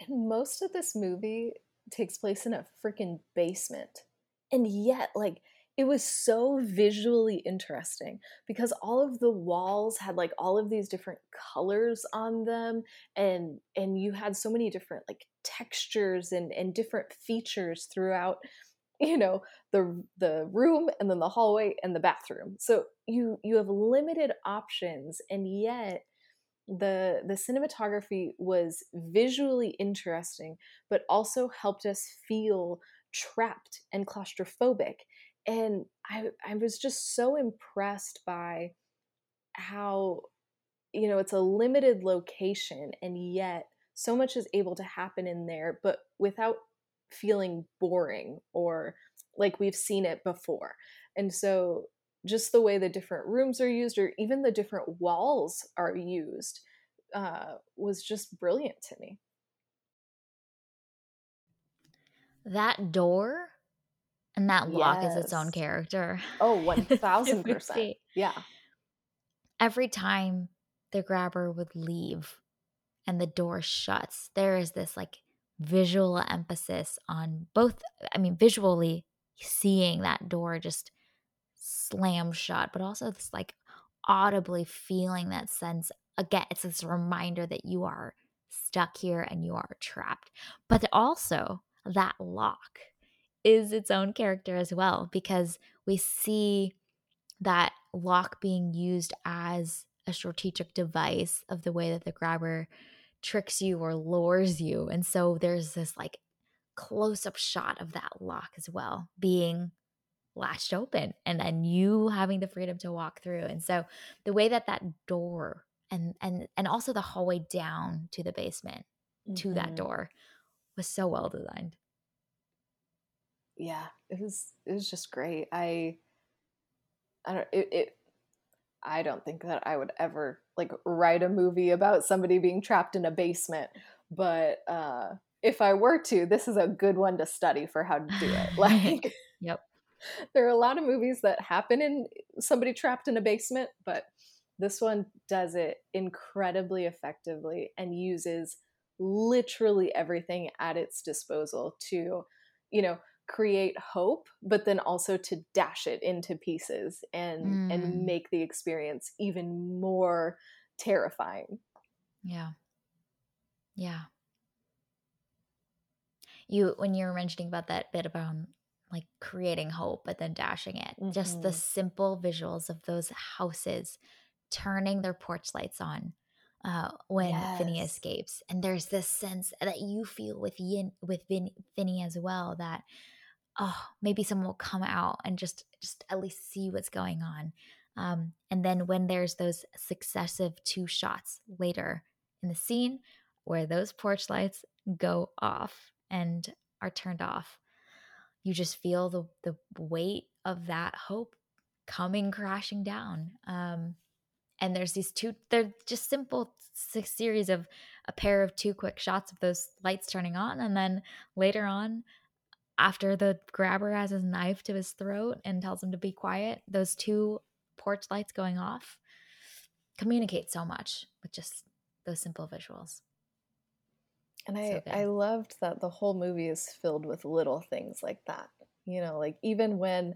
And most of this movie takes place in a freaking basement. And yet, like, it was so visually interesting because all of the walls had like all of these different colors on them and and you had so many different like textures and and different features throughout you know the the room and then the hallway and the bathroom so you you have limited options and yet the the cinematography was visually interesting but also helped us feel trapped and claustrophobic. And i i was just so impressed by how you know it's a limited location and yet so much is able to happen in there but without feeling boring or like we've seen it before. And so just the way the different rooms are used or even the different walls are used uh, was just brilliant to me. That door and that lock is its own character. Oh 1000% yeah. Every time the grabber would leave and the door shuts, there is this like visual emphasis on both, I mean, visually seeing that door just slam shut, but also this like audibly feeling that sense. Again, it's this reminder that you are stuck here and you are trapped. But also, that lock is its own character as well because we see that lock being used as a strategic device of the way that the grabber tricks you or lures you. And so there's this like close up shot of that lock as well being latched open and then you having the freedom to walk through. And so the way that that door and and and also the hallway down to the basement mm-hmm. to that mm-hmm. door was so well designed. Yeah, it was it was just great. I I don't it, it I don't think that I would ever like write a movie about somebody being trapped in a basement, but uh if I were to, this is a good one to study for how to do it. Like Yep. There are a lot of movies that happen in somebody trapped in a basement, but this one does it incredibly effectively and uses literally everything at its disposal to, you know, create hope but then also to dash it into pieces and mm. and make the experience even more terrifying. Yeah. Yeah. You when you were mentioning about that bit about like creating hope but then dashing it mm-hmm. just the mm-hmm. simple visuals of those houses turning their porch lights on uh, when yes. Finney escapes, and there's this sense that you feel with Yin, with Vin, Finney as well that oh maybe someone will come out and just just at least see what's going on um, and then when there's those successive two shots later in the scene where those porch lights go off and are turned off you just feel the the weight of that hope coming crashing down um, and there's these two they're just simple series of a pair of two quick shots of those lights turning on and then later on after the grabber has his knife to his throat and tells him to be quiet, those two porch lights going off communicate so much with just those simple visuals. And I, so I loved that the whole movie is filled with little things like that. You know, like even when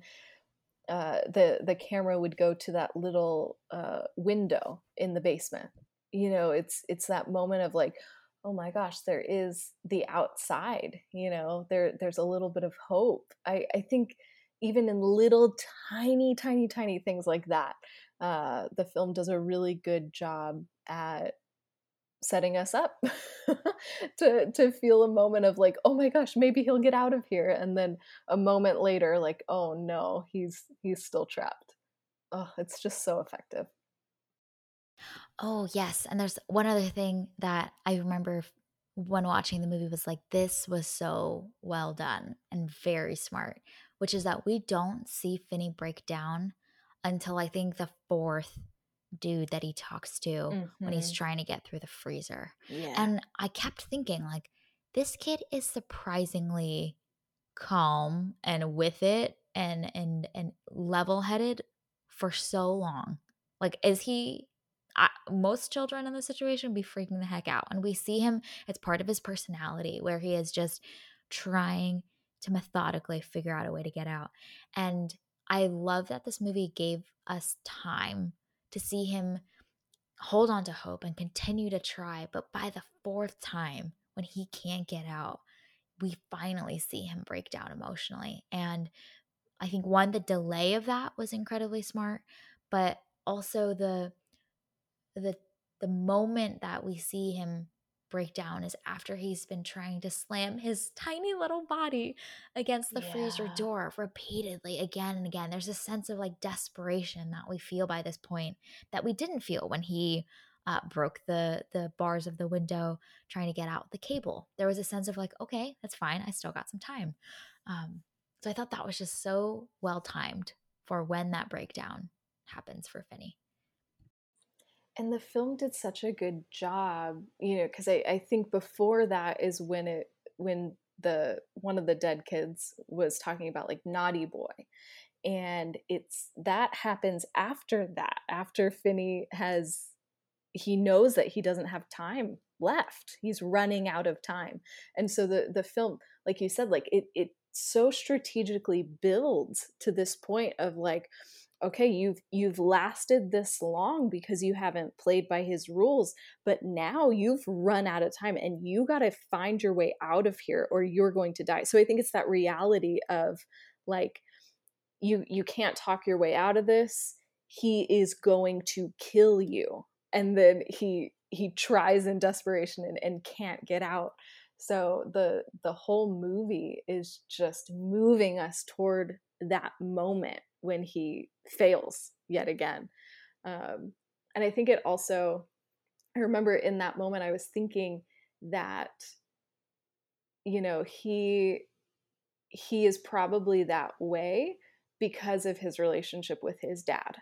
uh, the the camera would go to that little uh, window in the basement, you know, it's it's that moment of like, oh my gosh there is the outside you know there there's a little bit of hope i i think even in little tiny tiny tiny things like that uh, the film does a really good job at setting us up to to feel a moment of like oh my gosh maybe he'll get out of here and then a moment later like oh no he's he's still trapped oh it's just so effective Oh, yes. And there's one other thing that I remember when watching the movie was like, this was so well done and very smart, which is that we don't see Finney break down until I think the fourth dude that he talks to mm-hmm. when he's mm-hmm. trying to get through the freezer. Yeah. And I kept thinking, like, this kid is surprisingly calm and with it and and and level headed for so long. Like, is he I, most children in this situation be freaking the heck out. And we see him, it's part of his personality where he is just trying to methodically figure out a way to get out. And I love that this movie gave us time to see him hold on to hope and continue to try. But by the fourth time, when he can't get out, we finally see him break down emotionally. And I think one, the delay of that was incredibly smart, but also the the the moment that we see him break down is after he's been trying to slam his tiny little body against the yeah. freezer door repeatedly again and again. There's a sense of like desperation that we feel by this point that we didn't feel when he uh, broke the the bars of the window trying to get out the cable. There was a sense of like, okay, that's fine. I still got some time. Um, so I thought that was just so well timed for when that breakdown happens for Finney and the film did such a good job you know because I, I think before that is when it when the one of the dead kids was talking about like naughty boy. And it's that happens after that after finney has he knows that he doesn't have time left. He's running out of time. And so the the film like you said like it it so strategically builds to this point of like okay you've you've lasted this long because you haven't played by his rules but now you've run out of time and you got to find your way out of here or you're going to die. So i think it's that reality of like you you can't talk your way out of this. He is going to kill you and then he he tries in desperation and, and can't get out. So the the whole movie is just moving us toward that moment when he fails yet again um, and i think it also i remember in that moment i was thinking that you know he he is probably that way because of his relationship with his dad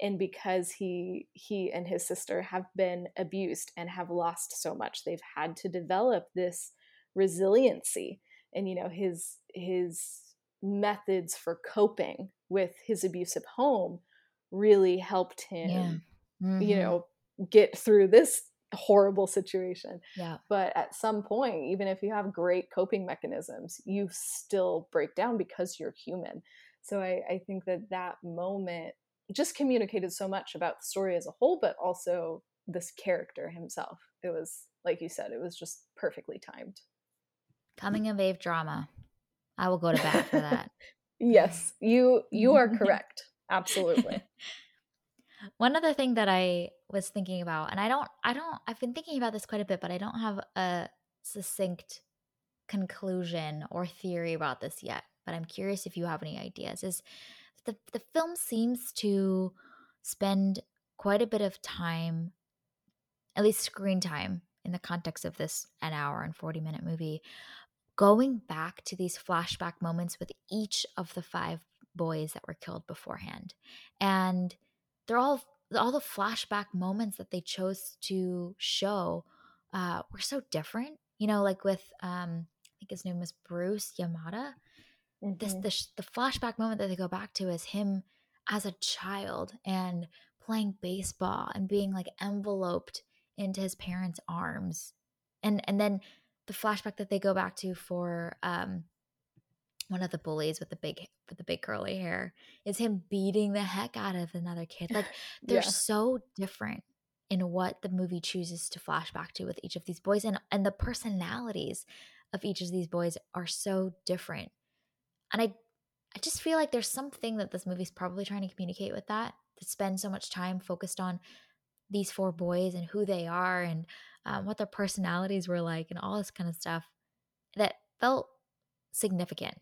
and because he he and his sister have been abused and have lost so much. They've had to develop this resiliency and you know his his methods for coping with his abusive home really helped him yeah. mm-hmm. you know get through this horrible situation yeah but at some point even if you have great coping mechanisms you still break down because you're human so i, I think that that moment just communicated so much about the story as a whole, but also this character himself. It was, like you said, it was just perfectly timed. Coming of age drama. I will go to bat for that. yes, you you are correct. Absolutely. One other thing that I was thinking about, and I don't, I don't, I've been thinking about this quite a bit, but I don't have a succinct conclusion or theory about this yet. But I'm curious if you have any ideas. Is the the film seems to spend quite a bit of time, at least screen time, in the context of this an hour and 40 minute movie, going back to these flashback moments with each of the five boys that were killed beforehand. And they're all all the flashback moments that they chose to show uh, were so different. You know, like with um, I think his name was Bruce Yamada. Mm-hmm. This the, the flashback moment that they go back to is him as a child and playing baseball and being like enveloped into his parents' arms. And and then the flashback that they go back to for um one of the bullies with the big with the big curly hair is him beating the heck out of another kid. Like they're yeah. so different in what the movie chooses to flash back to with each of these boys and and the personalities of each of these boys are so different and I I just feel like there's something that this movie's probably trying to communicate with that to spend so much time focused on these four boys and who they are and um, what their personalities were like and all this kind of stuff that felt significant.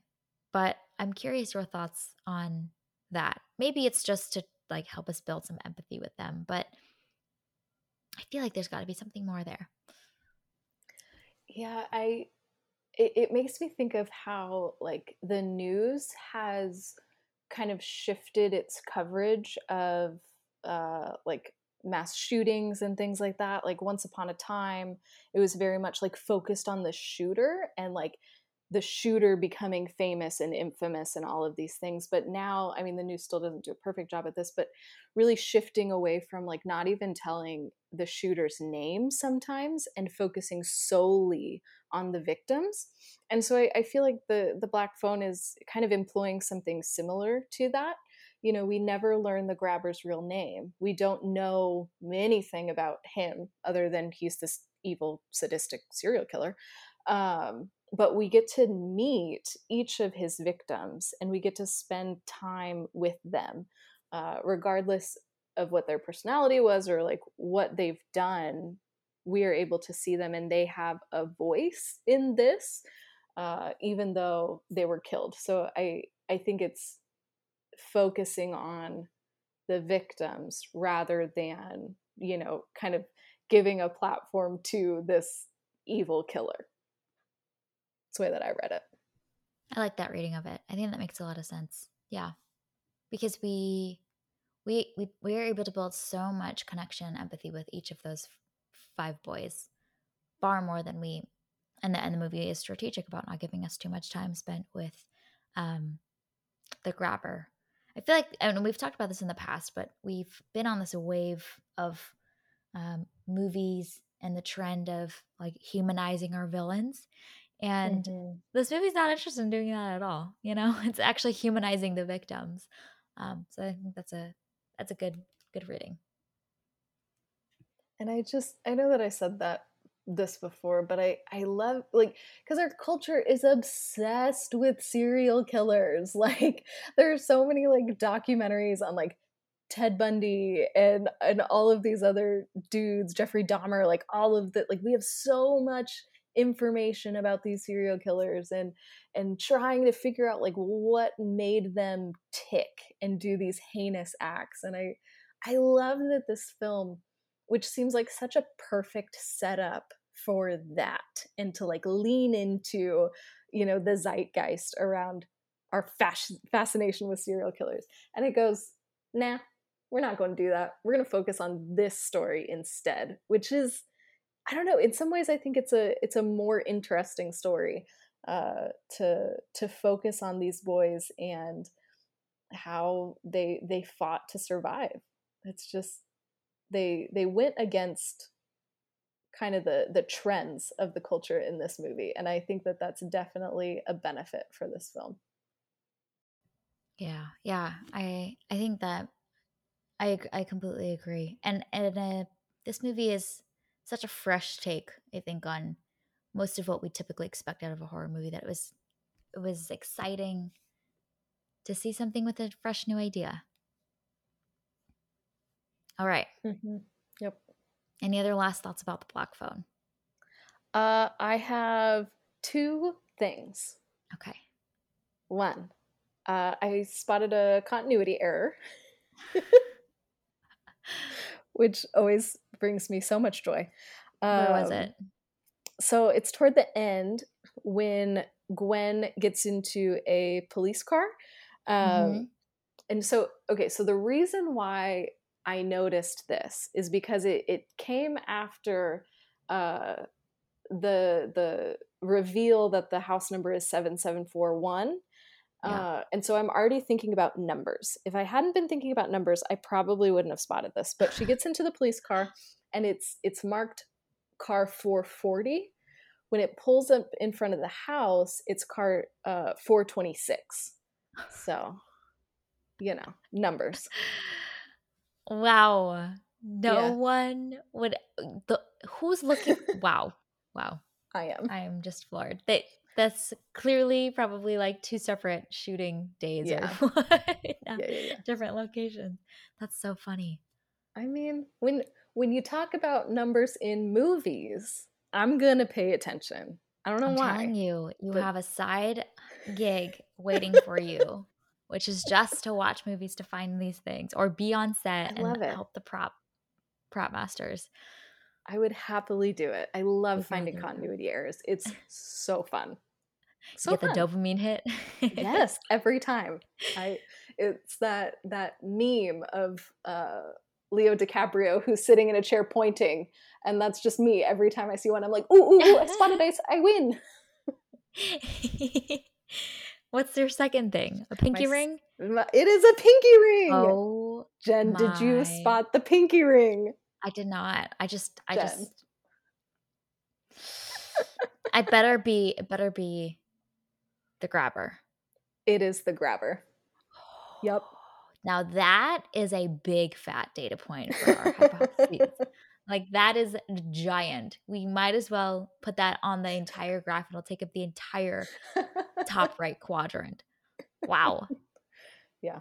But I'm curious your thoughts on that. Maybe it's just to like help us build some empathy with them, but I feel like there's got to be something more there. Yeah, I it, it makes me think of how like the news has kind of shifted its coverage of uh, like mass shootings and things like that. Like once upon a time, it was very much like focused on the shooter and like the shooter becoming famous and infamous and all of these things. But now, I mean, the news still doesn't do a perfect job at this, but really shifting away from like not even telling the shooter's name sometimes and focusing solely on the victims. And so I, I feel like the the black phone is kind of employing something similar to that. You know, we never learn the grabber's real name. We don't know anything about him other than he's this evil, sadistic serial killer. Um, but we get to meet each of his victims and we get to spend time with them, uh, regardless of what their personality was or like what they've done. We are able to see them and they have a voice in this, uh, even though they were killed. So I I think it's focusing on the victims rather than you know kind of giving a platform to this evil killer it's the way that I read it. I like that reading of it. I think that makes a lot of sense. Yeah. Because we we we we are able to build so much connection and empathy with each of those five boys far more than we and the and the movie is strategic about not giving us too much time spent with um the grabber. I feel like and we've talked about this in the past, but we've been on this wave of um, movies and the trend of like humanizing our villains. And mm-hmm. this movie's not interested in doing that at all. You know, it's actually humanizing the victims. Um, so I think that's a that's a good good reading. And I just I know that I said that this before, but I I love like because our culture is obsessed with serial killers. Like there are so many like documentaries on like Ted Bundy and and all of these other dudes, Jeffrey Dahmer, like all of the like we have so much information about these serial killers and and trying to figure out like what made them tick and do these heinous acts and i i love that this film which seems like such a perfect setup for that and to like lean into you know the zeitgeist around our fasc- fascination with serial killers. And it goes nah we're not going to do that. We're going to focus on this story instead which is i don't know in some ways i think it's a it's a more interesting story uh to to focus on these boys and how they they fought to survive. It's just they they went against kind of the the trends of the culture in this movie and i think that that's definitely a benefit for this film yeah yeah i i think that i i completely agree and and uh, this movie is such a fresh take i think on most of what we typically expect out of a horror movie that it was it was exciting to see something with a fresh new idea all right. mm-hmm. Any other last thoughts about the black phone? Uh, I have two things. Okay. One, uh, I spotted a continuity error, which always brings me so much joy. Where was um, it? So it's toward the end when Gwen gets into a police car. Um, mm-hmm. And so, okay, so the reason why I noticed this is because it, it came after uh, the the reveal that the house number is 7741 yeah. uh, and so i'm already thinking about numbers. If i hadn't been thinking about numbers i probably wouldn't have spotted this but she gets into the police car and it's it's marked car 440 when it pulls up in front of the house it's car uh, 426 so you know numbers Wow. No yeah. one would the who's looking wow. Wow. I am. I am just floored. That that's clearly probably like two separate shooting days yeah. or yeah, yeah, different locations. That's so funny. I mean, when when you talk about numbers in movies, I'm gonna pay attention. I don't know I'm why. I'm telling you, you but... have a side gig waiting for you which is just to watch movies to find these things or be on set and help the prop prop masters. I would happily do it. I love finding continuity errors. It's so fun. So get fun. the dopamine hit. yes, every time. I it's that that meme of uh Leo DiCaprio who's sitting in a chair pointing, and that's just me every time I see one. I'm like, ooh, ooh, ooh I spotted ice, I win. What's your second thing? A pinky my, ring? It is a pinky ring. Oh, Jen, my. did you spot the pinky ring? I did not. I just, I Jen. just, I better be, it better be the grabber. It is the grabber. Yep. Now that is a big fat data point for our hypotheses. Like that is giant. We might as well put that on the entire graph. It'll take up the entire top right quadrant. Wow. Yeah.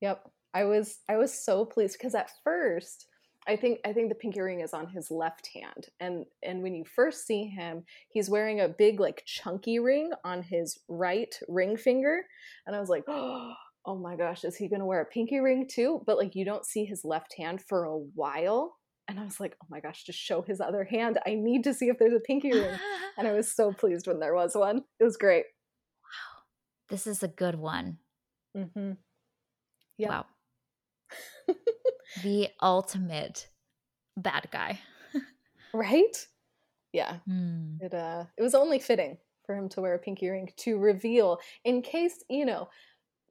Yep. I was I was so pleased because at first I think I think the pinky ring is on his left hand and and when you first see him he's wearing a big like chunky ring on his right ring finger and I was like oh my gosh is he going to wear a pinky ring too but like you don't see his left hand for a while and I was like, oh my gosh, just show his other hand. I need to see if there's a pinky ring. and I was so pleased when there was one. It was great. Wow. This is a good one. Mm-hmm. Yep. Wow. the ultimate bad guy. right? Yeah. Mm. It uh it was only fitting for him to wear a pinky ring to reveal in case, you know,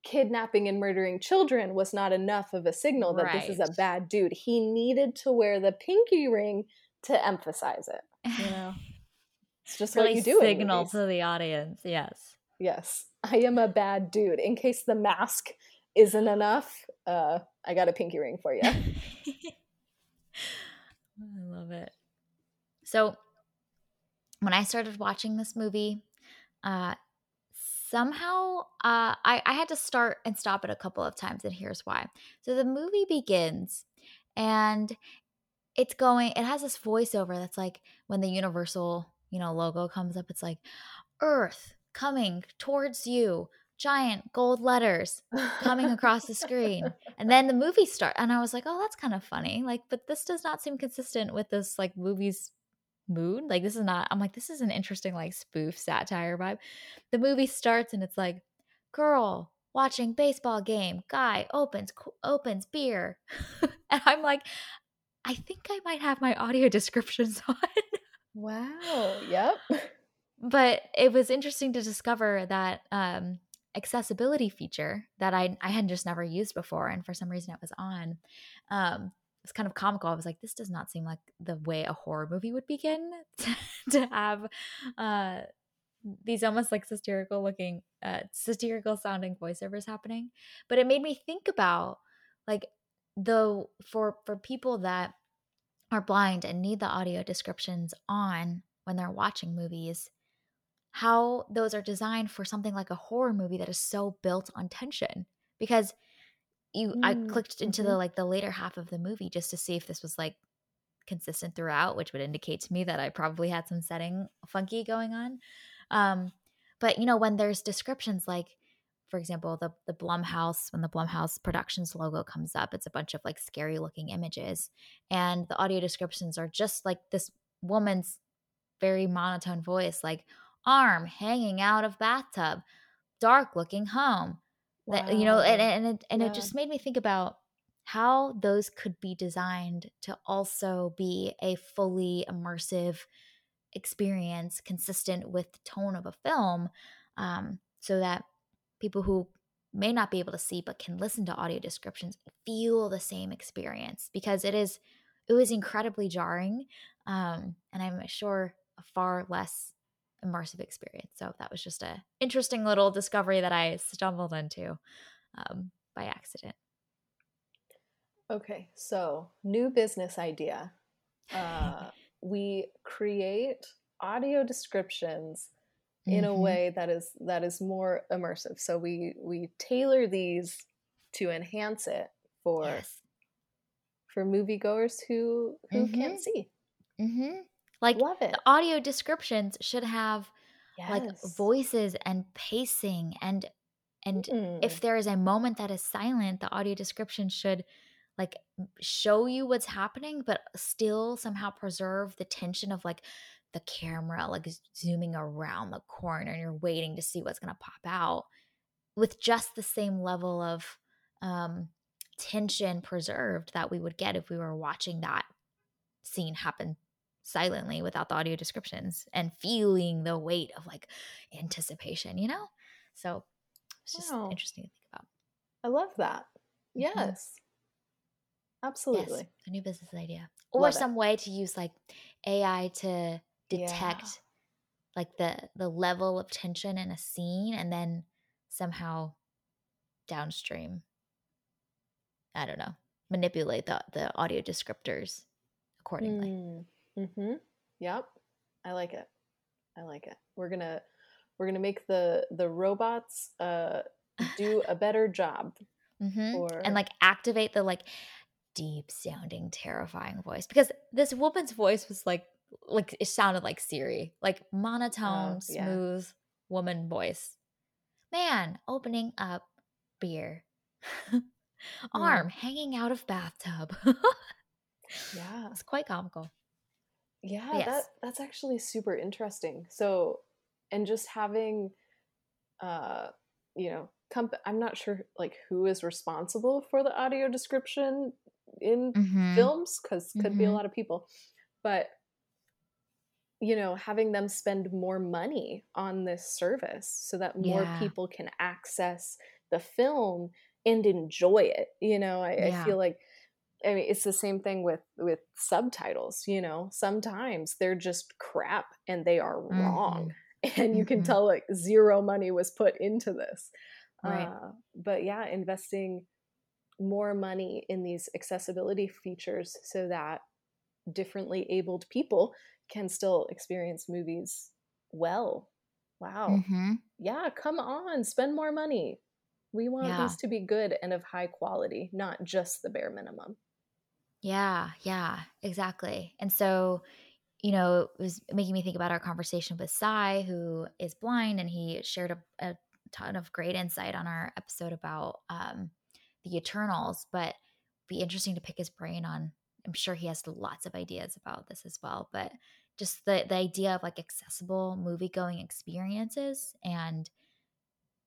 kidnapping and murdering children was not enough of a signal that right. this is a bad dude. He needed to wear the pinky ring to emphasize it. You know, it's just really what you do. It. Signal to the audience. Yes. Yes, I am a bad dude. In case the mask isn't enough, uh, I got a pinky ring for you. I love it. So, when I started watching this movie, uh, somehow uh, I, I had to start and stop it a couple of times, and here's why. So the movie begins, and it's going. It has this voiceover that's like when the Universal, you know, logo comes up. It's like Earth coming towards you, giant gold letters coming across the screen. And then the movie starts, and I was like, oh, that's kind of funny. Like, but this does not seem consistent with this like movie's mood. Like this is not I'm like this is an interesting like spoof satire vibe. The movie starts and it's like girl watching baseball game, guy opens opens beer. and I'm like I think I might have my audio descriptions on. wow. Yep. But it was interesting to discover that um accessibility feature that I I had just never used before and for some reason it was on. Um was kind of comical. I was like, this does not seem like the way a horror movie would begin to, have uh, these almost like satirical looking, uh, satirical sounding voiceovers happening. But it made me think about like the for for people that are blind and need the audio descriptions on when they're watching movies how those are designed for something like a horror movie that is so built on tension because you mm, I clicked into mm-hmm. the like the later half of the movie just to see if this was like consistent throughout, which would indicate to me that I probably had some setting funky going on. Um, but you know, when there's descriptions like, for example, the the Blumhouse, when the Blumhouse Productions logo comes up, it's a bunch of like scary looking images, and the audio descriptions are just like this woman's very monotone voice, like arm hanging out of bathtub, dark looking home, Wow. That, you know, and and it, and yeah. it just made me think about how those could be designed to also be a fully immersive experience consistent with the tone of a film um, so that people who may not be able to see but can listen to audio descriptions feel the same experience because it is it was incredibly jarring um, and i'm sure a far less immersive experience. So that was just a interesting little discovery that I stumbled into um, by accident. Okay, so new business idea. Uh, we create audio descriptions in mm-hmm. a way that is that is more immersive. So we we tailor these to enhance it for yes. for moviegoers who who mm-hmm. can't see. Mm-hmm. Like the audio descriptions should have yes. like voices and pacing and and mm. if there is a moment that is silent, the audio description should like show you what's happening but still somehow preserve the tension of like the camera like zooming around the corner and you're waiting to see what's going to pop out with just the same level of um tension preserved that we would get if we were watching that scene happen silently without the audio descriptions and feeling the weight of like anticipation, you know? So it's just wow. interesting to think about. I love that. Mm-hmm. Yes. Mm-hmm. Absolutely. Yes, a new business idea. Or love some it. way to use like AI to detect yeah. like the the level of tension in a scene and then somehow downstream I don't know, manipulate the the audio descriptors accordingly. Mm. Mm-hmm. Yep. I like it. I like it. We're gonna we're gonna make the the robots uh do a better job. Mm-hmm. Or... And like activate the like deep sounding terrifying voice because this woman's voice was like like it sounded like Siri, like monotone, oh, yeah. smooth woman voice. Man, opening up beer. Arm yeah. hanging out of bathtub. yeah. It's quite comical. Yeah, yes. that that's actually super interesting. So, and just having, uh, you know, comp- I'm not sure like who is responsible for the audio description in mm-hmm. films because could mm-hmm. be a mm-hmm. lot of people, but you know, having them spend more money on this service so that more yeah. people can access the film and enjoy it. You know, I, Yeah. I feel like I mean it's the same thing with with subtitles, you know. Sometimes they're just crap and they are wrong. And you can Mhm. tell like zero money was put into this. Right. Uh, but yeah, investing more money in these accessibility features so that differently abled people can still experience movies well. Wow. hmm Yeah, come on, spend more money. We want Yeah. these to be good and of high quality, not just the bare minimum. Yeah, yeah, exactly. And so, you know, it was making me think about our conversation with Sai, who is blind, and he shared a, a ton of great insight on our episode about um, the Eternals. But be interesting to pick his brain on. I'm sure he has lots of ideas about this as well. But just the the idea of like accessible movie going experiences and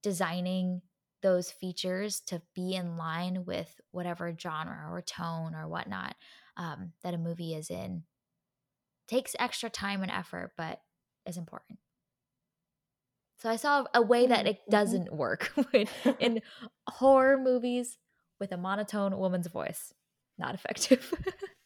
designing those features to be in line with whatever genre or tone or whatnot um, that a movie is in takes extra time and effort, but is important. So I saw a way that Mm, it mhm. doesn't work in horror movies with a monotone woman's voice. Not effective.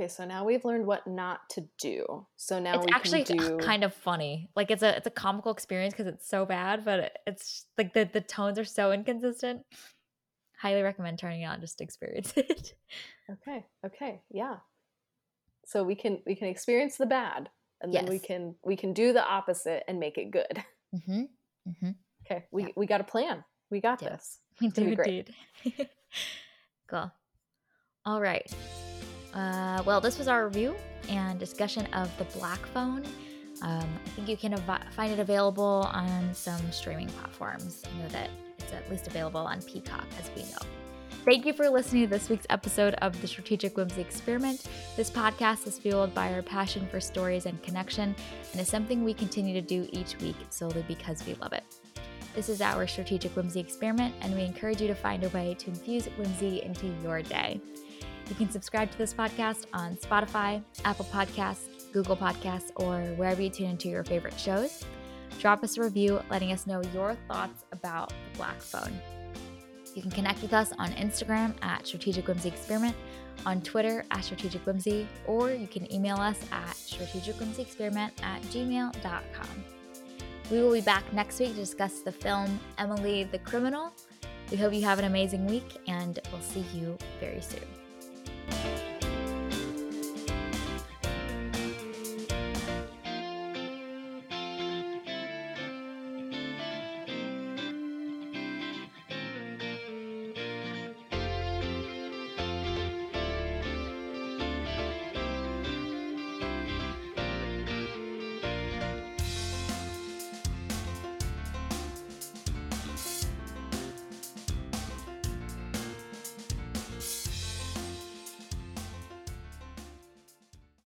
Okay, so now we've learned what not to do. So now it's we actually do kind of funny. Like it's a it's a comical experience because it's so bad, but it's like the the tones are so inconsistent. Highly recommend turning it on just to experience it. Okay, okay, yeah. So we can we can experience the bad and then we can we can do the opposite and make it good. mm-hmm. Mm-hmm. Okay, we Yeah. we got a plan. We got Yeah. this. We do indeed. cool. All right. Uh, well, this was our review and discussion of the Black Phone. Um, I think you can av- find it available on some streaming platforms. I know that it's at least available on Peacock, as we know. Thank you for listening to this week's episode of the Strategic Whimsy Experiment. This podcast is fueled by our passion for stories and connection, and is something we continue to do each week solely because we love it. This is our Strategic Whimsy Experiment, and we encourage you to find a way to infuse whimsy into your day. You can subscribe to this podcast on Spotify, Apple Podcasts, Google Podcasts, or wherever you tune into your favorite shows. Drop us a review letting us know your thoughts about the Black Phone. You can connect with us on Instagram at Strategic Whimsy Experiment, on Twitter at Strategic Whimsy, or you can email us at strategicwhimsyexperiment at gmail.com. We will be back next week to discuss the film Emily the Criminal. We hope you have an amazing week, and we'll see you very soon. Thank you.